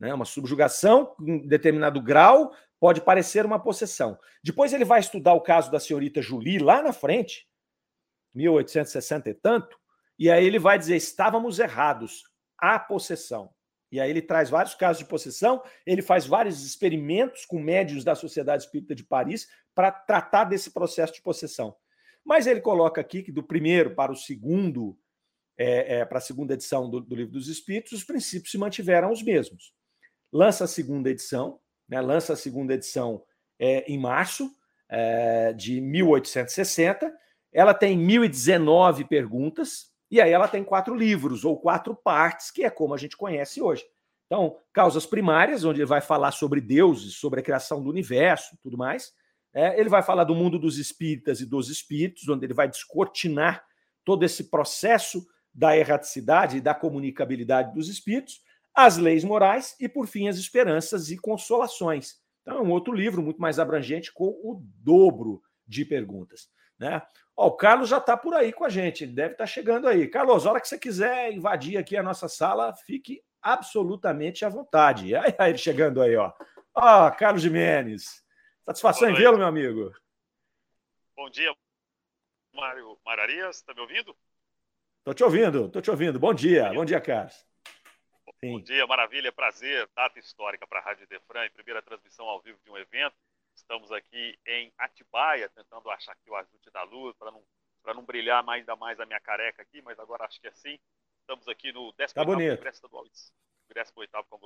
Speaker 2: Né? Uma subjugação em determinado grau pode parecer uma possessão. Depois ele vai estudar o caso da senhorita Julie lá na frente, 1860 e tanto, e aí ele vai dizer: estávamos errados, há possessão. E aí ele traz vários casos de possessão, ele faz vários experimentos com médios da Sociedade Espírita de Paris para tratar desse processo de possessão. Mas ele coloca aqui que do primeiro para o segundo, é, é, para a segunda edição do, do, Livro dos Espíritos, os princípios se mantiveram os mesmos. Lança a segunda edição, né, lança a segunda edição é, em março é, de 1860. Ela tem 1019 perguntas, e aí ela tem quatro livros, ou quatro partes, que é como a gente conhece hoje. Então, causas primárias, onde ele vai falar sobre deuses, sobre a criação do universo, tudo mais. É, ele vai falar do mundo dos espíritas e dos espíritos, onde ele vai descortinar todo esse processo da erraticidade e da comunicabilidade dos espíritos, as leis morais e, por fim, as esperanças e consolações. Então, é um outro livro muito mais abrangente, com o dobro de perguntas. Né? Ó, o Carlos já está por aí com a gente, ele deve estar tá chegando aí. Carlos, a hora que você quiser invadir aqui a nossa sala, fique absolutamente à vontade. Aí, aí chegando aí, ó. Ó, oh, Carlos Jimenez. Satisfação em vê-lo, meu amigo.
Speaker 3: Bom dia, Mário Mararias. Está me ouvindo?
Speaker 2: Estou te ouvindo, estou te ouvindo. Bom dia, bom dia, bom Carlos.
Speaker 3: Sim. Bom dia, maravilha, prazer. Data histórica para a Rádio Defran, primeira transmissão ao vivo de um evento. Estamos aqui em Atibaia, tentando achar aqui o ajuste da luz, para não, não brilhar mais, ainda mais a minha careca aqui, mas agora acho que é assim. Estamos aqui no 18º tá Congresso Estadual, Congresso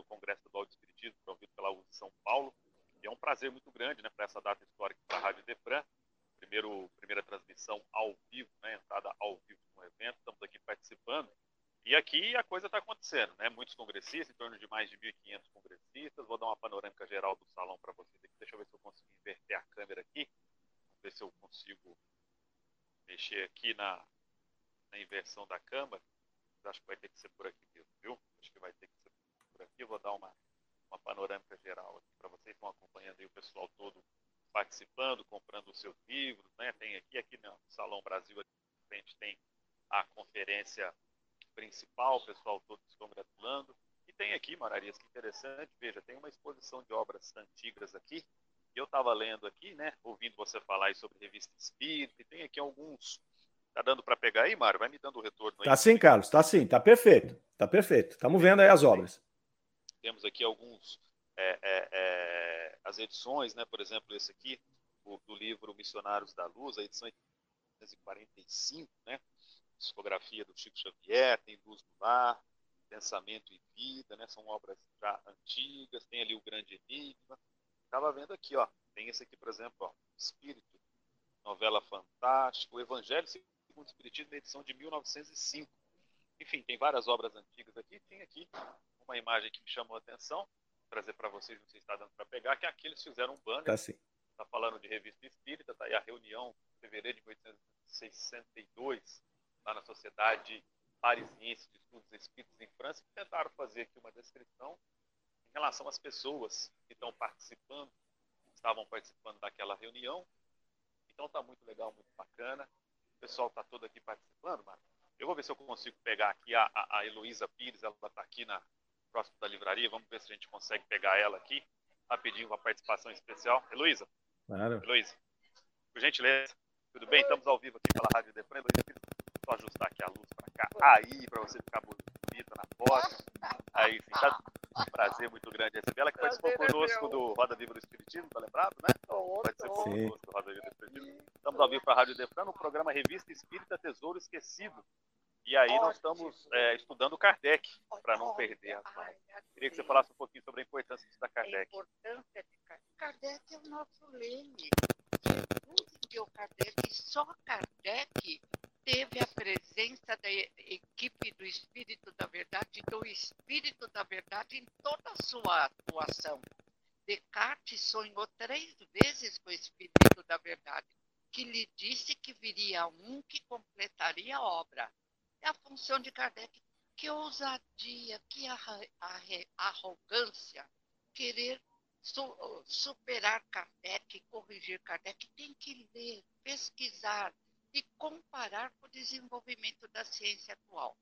Speaker 3: Congresso Estadual de Espiritismo, promovido pela de São Paulo. E é um prazer muito grande né, para essa data histórica para a Rádio Defran. Primeiro, primeira transmissão ao vivo, né, entrada ao vivo no evento. Estamos aqui participando. E aqui a coisa está acontecendo, né? Muitos congressistas, em torno de mais de 1.500 congressistas. Vou dar uma panorâmica geral do salão para vocês aqui. Deixa eu ver se eu consigo inverter a câmera aqui. Vamos ver se eu consigo mexer aqui na, na inversão da câmera. Acho que vai ter que ser por aqui mesmo, viu? Acho que vai ter que ser por aqui. Vou dar uma, uma panorâmica geral aqui para vocês. Estão acompanhando aí o pessoal todo participando, comprando os seus livros, né? Tem aqui, aqui no Salão Brasil, a gente tem a conferência principal, o pessoal todo se congratulando. E tem aqui, Mararias, que interessante, veja, tem uma exposição de obras antigas aqui. Eu estava lendo aqui, né, ouvindo você falar sobre revista Espírita, e tem aqui alguns. Tá dando para pegar aí, Mário? Vai me dando o retorno aí.
Speaker 2: Tá sim, Carlos, tá sim, tá perfeito. Tá perfeito. Estamos vendo aí as obras.
Speaker 3: Temos aqui alguns é, é, é, as edições, né? Por exemplo, esse aqui, o, do livro Missionários da Luz, a edição 1945, né? discografia do Chico Xavier, tem Luz do Lar, Pensamento e Vida, né? São obras já antigas, tem ali o Grande Enigma. Estava vendo aqui, ó, tem esse aqui, por exemplo, ó, Espírito, novela fantástica, o Evangelho segundo o Espiritismo, edição de 1905. Enfim, tem várias obras antigas aqui. Tem aqui uma imagem que me chamou a atenção, trazer para vocês, não sei se está dando para pegar, que é aqueles fizeram um banner.
Speaker 2: Tá sim.
Speaker 3: Está falando de revista espírita, tá aí a reunião, fevereiro de 1862, lá na Sociedade Parisiense de Estudos Espíritos em França, que tentaram fazer aqui uma descrição relação às pessoas que estão participando, estavam participando daquela reunião. Então está muito legal, muito bacana. O pessoal está todo aqui participando, mano. Eu vou ver se eu consigo pegar aqui a, a, a Heloísa Pires, ela está aqui na próxima da livraria. Vamos ver se a gente consegue pegar ela aqui. Rapidinho, uma participação especial. Heloísa.
Speaker 2: Claro.
Speaker 3: Heloísa, por gentileza. Tudo bem? Estamos ao vivo aqui pela Rádio Defran. Heloísa, só ajustar aqui a luz para cá. Aí, para você ficar bonita na foto. Aí, enfim, tá um prazer muito grande receber ela, que participou é conosco do Roda Viva do Espiritismo, tá lembrado, né? Participou conosco do Roda Viva do Espiritismo. Estamos ao vivo para a Rádio Defran, no programa Revista Espírita Tesouro Esquecido. E aí nós estamos é, estudando Kardec, para não perder. Queria que você falasse um pouquinho sobre a importância de Kardec. A
Speaker 4: importância de Kardec é o nosso leme. Jesus deu Kardec, só Kardec teve a presença da equipe do Espírito da Verdade, do Espírito da Verdade em toda a sua atuação. Descartes sonhou três vezes com o Espírito da Verdade, que lhe disse que viria um que completaria a obra. É a função de Kardec. Que ousadia, que arrogância, querer superar Kardec, corrigir Kardec. Tem que ler, pesquisar, e comparar com o desenvolvimento da ciência atual.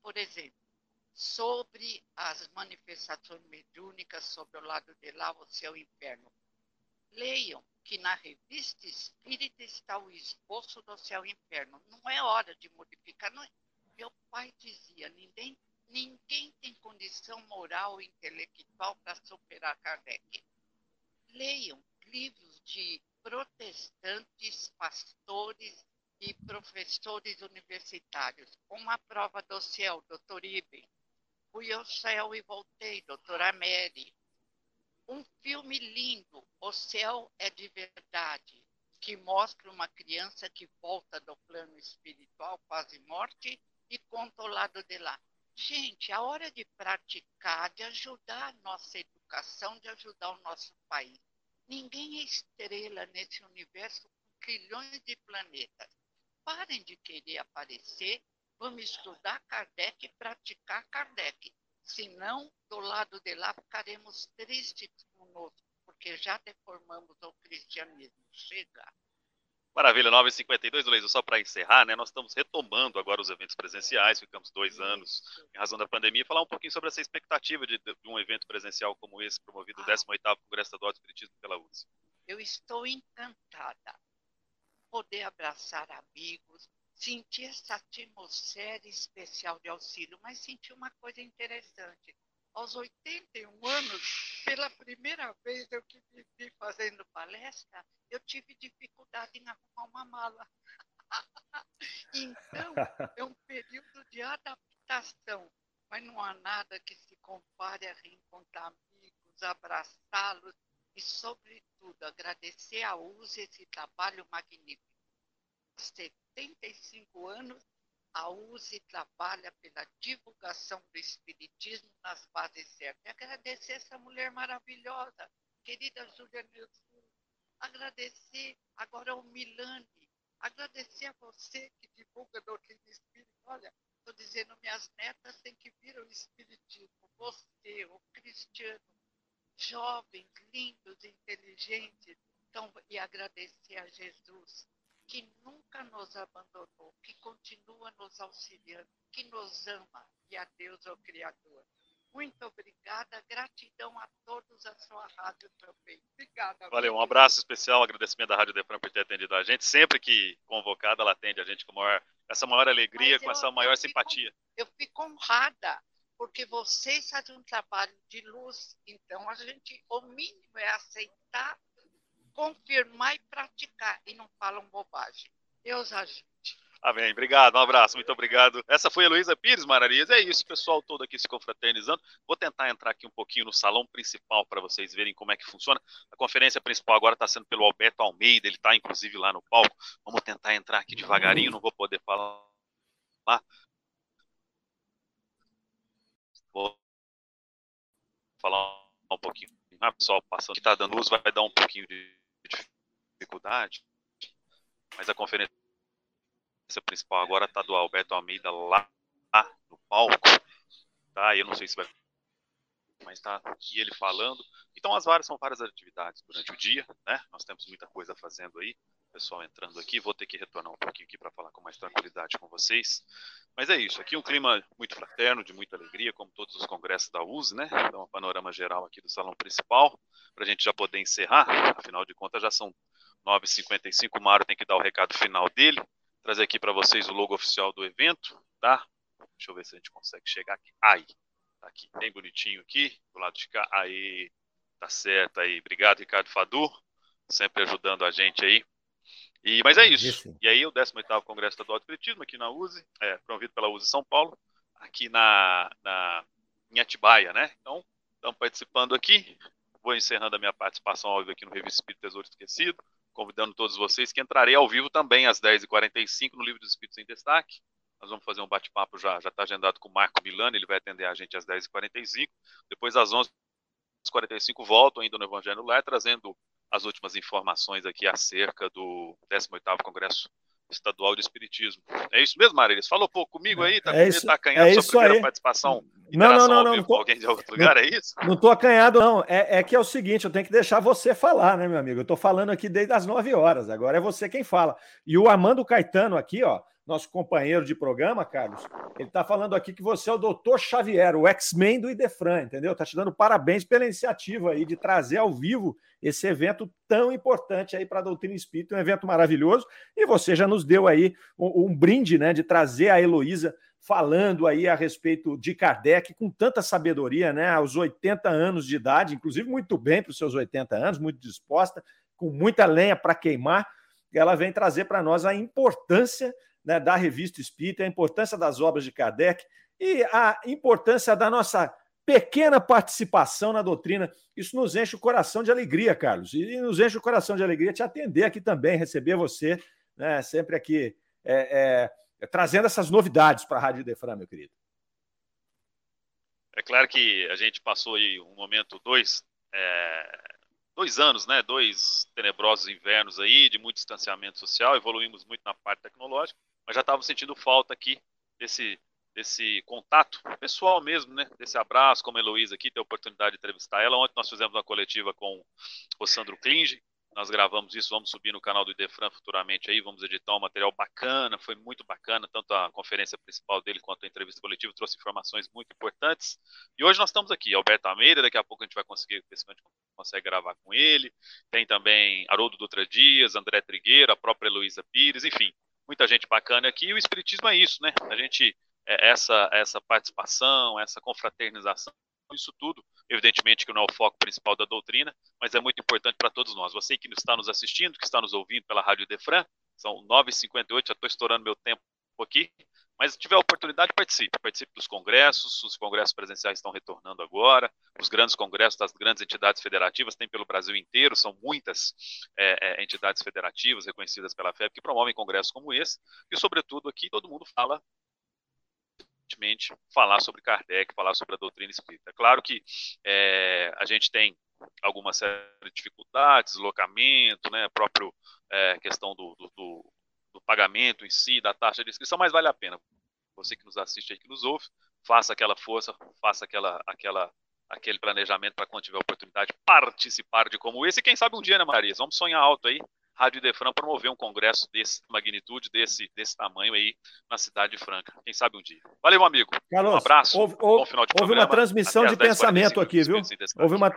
Speaker 4: Por exemplo, sobre as manifestações mediúnicas sobre o lado de lá, o céu inferno. Leiam que na revista Espírita está o esboço do céu inferno. Não é hora de modificar. Não é. Meu pai dizia, ninguém, ninguém tem condição moral ou intelectual para superar Kardec. Leiam livros de protestantes, pastores e professores universitários. Uma prova do céu, doutor Iben. Fui ao céu e voltei, doutora Mary. Um filme lindo, O Céu é de Verdade, que mostra uma criança que volta do plano espiritual, quase morte, e conta o lado de lá. Gente, a hora de praticar, de ajudar a nossa educação, de ajudar o nosso país. Ninguém é estrela nesse universo com trilhões de planetas parem de querer aparecer, vamos estudar Kardec e praticar Kardec. Senão, do lado de lá, ficaremos tristes conosco, porque já deformamos o cristianismo. Chega.
Speaker 3: Maravilha, 9h52, Luiz, só para encerrar, né? Nós estamos retomando agora os eventos presenciais, ficamos dois anos em razão da pandemia, falar um pouquinho sobre essa expectativa de, de um evento presencial como esse, promovido o 18º Congresso Estadual de Espiritismo pela USE.
Speaker 4: Eu estou encantada poder abraçar amigos, sentir essa atmosfera especial de auxílio, mas sentir uma coisa interessante aos 81 anos, pela primeira vez eu que me vi fazendo palestra, eu tive dificuldade em arrumar uma mala. então, é um período de adaptação, mas não há nada que se compare a reencontrar amigos, abraçá-los e, sobretudo, agradecer a USE esse trabalho magnífico. 75 anos a USE trabalha pela divulgação do Espiritismo nas fases certas. E agradecer essa mulher maravilhosa, querida Júlia Nelson. Agradecer agora ao Milani. Agradecer a você que divulga a doutrina espírita. Olha, estou dizendo, minhas netas têm que vir ao Espiritismo. Você, o Cristiano, jovens, lindos, inteligentes. Então, e agradecer a Jesus que nunca nos abandonou, que continua nos auxiliando, que nos ama e a Deus, o Criador. Muito obrigada, gratidão a todos a sua rádio também. Obrigada.
Speaker 3: Valeu, um abraço especial, agradecimento da Rádio Defran por ter atendido a gente. Sempre que convocada, ela atende a gente com maior, essa maior alegria, com essa maior eu simpatia.
Speaker 4: Fico, eu fico honrada, porque vocês fazem um trabalho de luz, então a gente, o mínimo é aceitar confirmar e praticar e não falam bobagem. Deus ajude.
Speaker 3: Amém. Obrigado, um abraço, muito obrigado. Essa foi a Heloísa Pires Mararias. É isso, pessoal todo aqui se confraternizando. Vou tentar entrar aqui um pouquinho no salão principal para vocês verem como é que funciona. A conferência principal agora está sendo pelo Alberto Almeida, ele está inclusive lá no palco. Vamos tentar entrar aqui devagarinho, não vou poder falar. Vou falar um pouquinho. Ah, pessoal, passando que está dando luz, vai dar um pouquinho de dificuldade, mas a conferência principal agora está do Alberto Almeida lá no palco, tá? Eu não sei se vai, mas está aqui ele falando. Então as várias são várias atividades durante o dia, né? Nós temos muita coisa fazendo aí pessoal entrando aqui. Vou ter que retornar um pouquinho aqui para falar com mais tranquilidade com vocês. Mas é isso. Aqui um clima muito fraterno, de muita alegria, como todos os congressos da USE, né? Então, um panorama geral aqui do salão principal, para a gente já poder encerrar. Afinal de contas, já são 9h55. O Mário tem que dar o recado final dele. Trazer aqui para vocês o logo oficial do evento, tá? Deixa eu ver se a gente consegue chegar aqui. Aí, tá aqui, bem bonitinho aqui, do lado de cá. Aí, tá certo aí. Obrigado, Ricardo Fadu, sempre ajudando a gente aí. E, mas é isso. E aí, o 18º Congresso Estadual de Espiritismo, aqui na USE, é, promovido pela USE São Paulo, aqui na, na, em Atibaia, né? Então, estamos participando aqui. Vou encerrando a minha participação ao vivo aqui no Revista Espírito Tesouro Esquecido, convidando todos vocês que entrarei ao vivo também às 10h45 no Livro dos Espíritos em Destaque. Nós vamos fazer um bate-papo já, já está agendado com o Marco Milano, ele vai atender a gente às 10h45. Depois, às 11h45, volto ainda no Evangelho Lar, trazendo as últimas informações aqui acerca do 18º Congresso Estadual de Espiritismo. É isso mesmo, Marilis? Falou pouco comigo aí, tá, é isso, tá acanhado é sua primeira aí. participação?
Speaker 2: Não, não, não, não, não tô,
Speaker 3: alguém de outro lugar,
Speaker 2: não,
Speaker 3: é isso?
Speaker 2: Não tô acanhado, não. É, é, que é o seguinte, eu tenho que deixar você falar, né, meu amigo? Eu tô falando aqui desde as 9 horas, agora é você quem fala. E o Armando Caetano aqui, ó, nosso companheiro de programa, Carlos, ele está falando aqui que você é o doutor Xavier, o X-Men do Idefran, entendeu? Está te dando parabéns pela iniciativa aí de trazer ao vivo esse evento tão importante aí para a doutrina espírita, um evento maravilhoso. E você já nos deu aí um, um brinde, né, de trazer a Heloísa falando aí a respeito de Kardec com tanta sabedoria, né, aos 80 anos de idade, inclusive muito bem para os seus 80 anos, muito disposta, com muita lenha para queimar. Ela vem trazer para nós a importância né, da revista Espírita, a importância das obras de Kardec e a importância da nossa pequena participação na doutrina. Isso nos enche o coração de alegria, Carlos, e nos enche o coração de alegria te atender aqui também, receber você, né, sempre aqui, é, é, trazendo essas novidades para a Rádio Defran, meu querido.
Speaker 3: É claro que a gente passou aí um momento, dois, é, dois anos, né, dois tenebrosos invernos aí, de muito distanciamento social, evoluímos muito na parte tecnológica, mas já estava sentindo falta aqui desse, desse contato pessoal mesmo, né? Desse abraço, como a Heloísa aqui, ter a oportunidade de entrevistar ela. Ontem nós fizemos uma coletiva com o Sandro Klinge, nós gravamos isso, vamos subir no canal do Idefran futuramente aí, vamos editar um material bacana, foi muito bacana, tanto a conferência principal dele quanto a entrevista coletiva trouxe informações muito importantes. E hoje nós estamos aqui, Alberto Almeida, daqui a pouco a gente vai conseguir, ver consegue gravar com ele. Tem também Haroldo Dutra Dias, André Trigueira, a própria Luísa Pires, enfim, muita gente bacana aqui. E o Espiritismo é isso, né? A gente, é essa, essa participação, essa confraternização isso tudo, evidentemente que não é o foco principal da doutrina, mas é muito importante para todos nós. Você que está nos assistindo, que está nos ouvindo pela Rádio Defran, são 9h58, já estou estourando meu tempo aqui, mas se tiver oportunidade, participe. Participe dos congressos, os congressos presenciais estão retornando agora, os grandes congressos das grandes entidades federativas tem pelo Brasil inteiro, são muitas é, é, entidades federativas reconhecidas pela FEB que promovem congressos como esse, e sobretudo aqui todo mundo fala falar sobre Kardec, falar sobre a doutrina espírita. É claro que é, a gente tem alguma série de dificuldades, deslocamento, né, próprio é, questão do, do, do, do, pagamento em si, da taxa de inscrição, mas vale a pena. Você que nos assiste aí, que nos ouve, faça aquela força, faça aquela, aquela, aquele planejamento para quando tiver oportunidade participar de como esse. E quem sabe um dia, né, Maria? Vamos sonhar alto aí Rádio Defran promover um congresso desse magnitude, desse, desse tamanho aí na cidade de Franca. Quem sabe um dia. Valeu, amigo.
Speaker 2: Carlos, um abraço. Houve, bom final de houve uma transmissão de pensamento aqui, viu? Houve uma,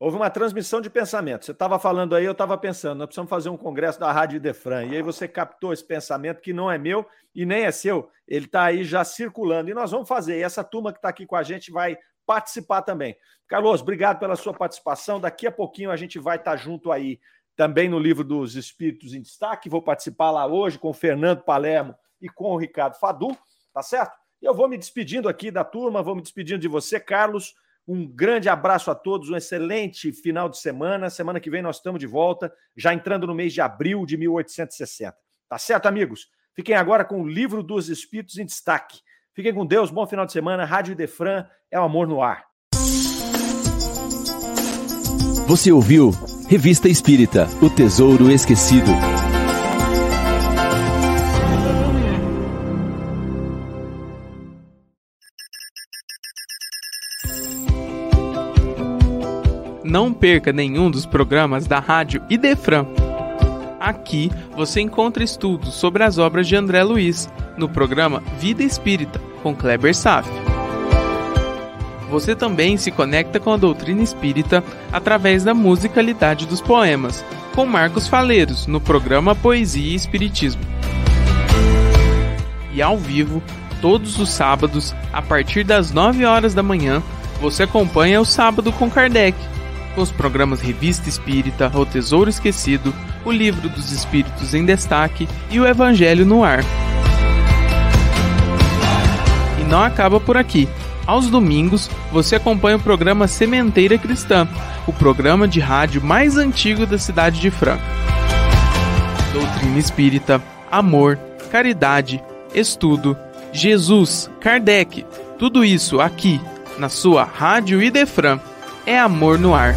Speaker 2: houve uma transmissão de pensamento. Você estava falando aí, eu estava pensando, nós precisamos fazer um congresso da Rádio Defran. E aí você captou esse pensamento que não é meu e nem é seu. Ele está aí já circulando. E nós vamos fazer. E essa turma que está aqui com a gente vai participar também. Carlos, obrigado pela sua participação. Daqui a pouquinho a gente vai estar tá junto aí também no livro dos Espíritos em Destaque. Vou participar lá hoje com o Fernando Palermo e com o Ricardo Fadu, tá certo? E eu vou me despedindo aqui da turma, vou me despedindo de você, Carlos. Um grande abraço a todos, um excelente final de semana. Semana que vem nós estamos de volta, já entrando no mês de abril de 1860. Tá certo, amigos? Fiquem agora com o livro dos Espíritos em Destaque. Fiquem com Deus, bom final de semana. Rádio Defran é o amor no ar.
Speaker 1: Você ouviu Revista Espírita O Tesouro Esquecido.
Speaker 5: Não perca nenhum dos programas da Rádio Idefran. Aqui você encontra estudos sobre as obras de André Luiz, no programa Vida Espírita, com Kleber Saf você também se conecta com a doutrina espírita através da musicalidade dos poemas, com Marcos Faleiros, no programa Poesia e Espiritismo. E ao vivo, todos os sábados, a partir das 9 horas da manhã, você acompanha o Sábado com Kardec, os programas Revista Espírita, O Tesouro Esquecido, o Livro dos Espíritos em Destaque e o Evangelho no Ar. E não acaba por aqui. Aos domingos, você acompanha o programa Sementeira Cristã, o programa de rádio mais antigo da cidade de Franca. Doutrina espírita, amor, caridade, estudo, Jesus, Kardec, tudo isso aqui, na sua Rádio Idefran. É amor no ar.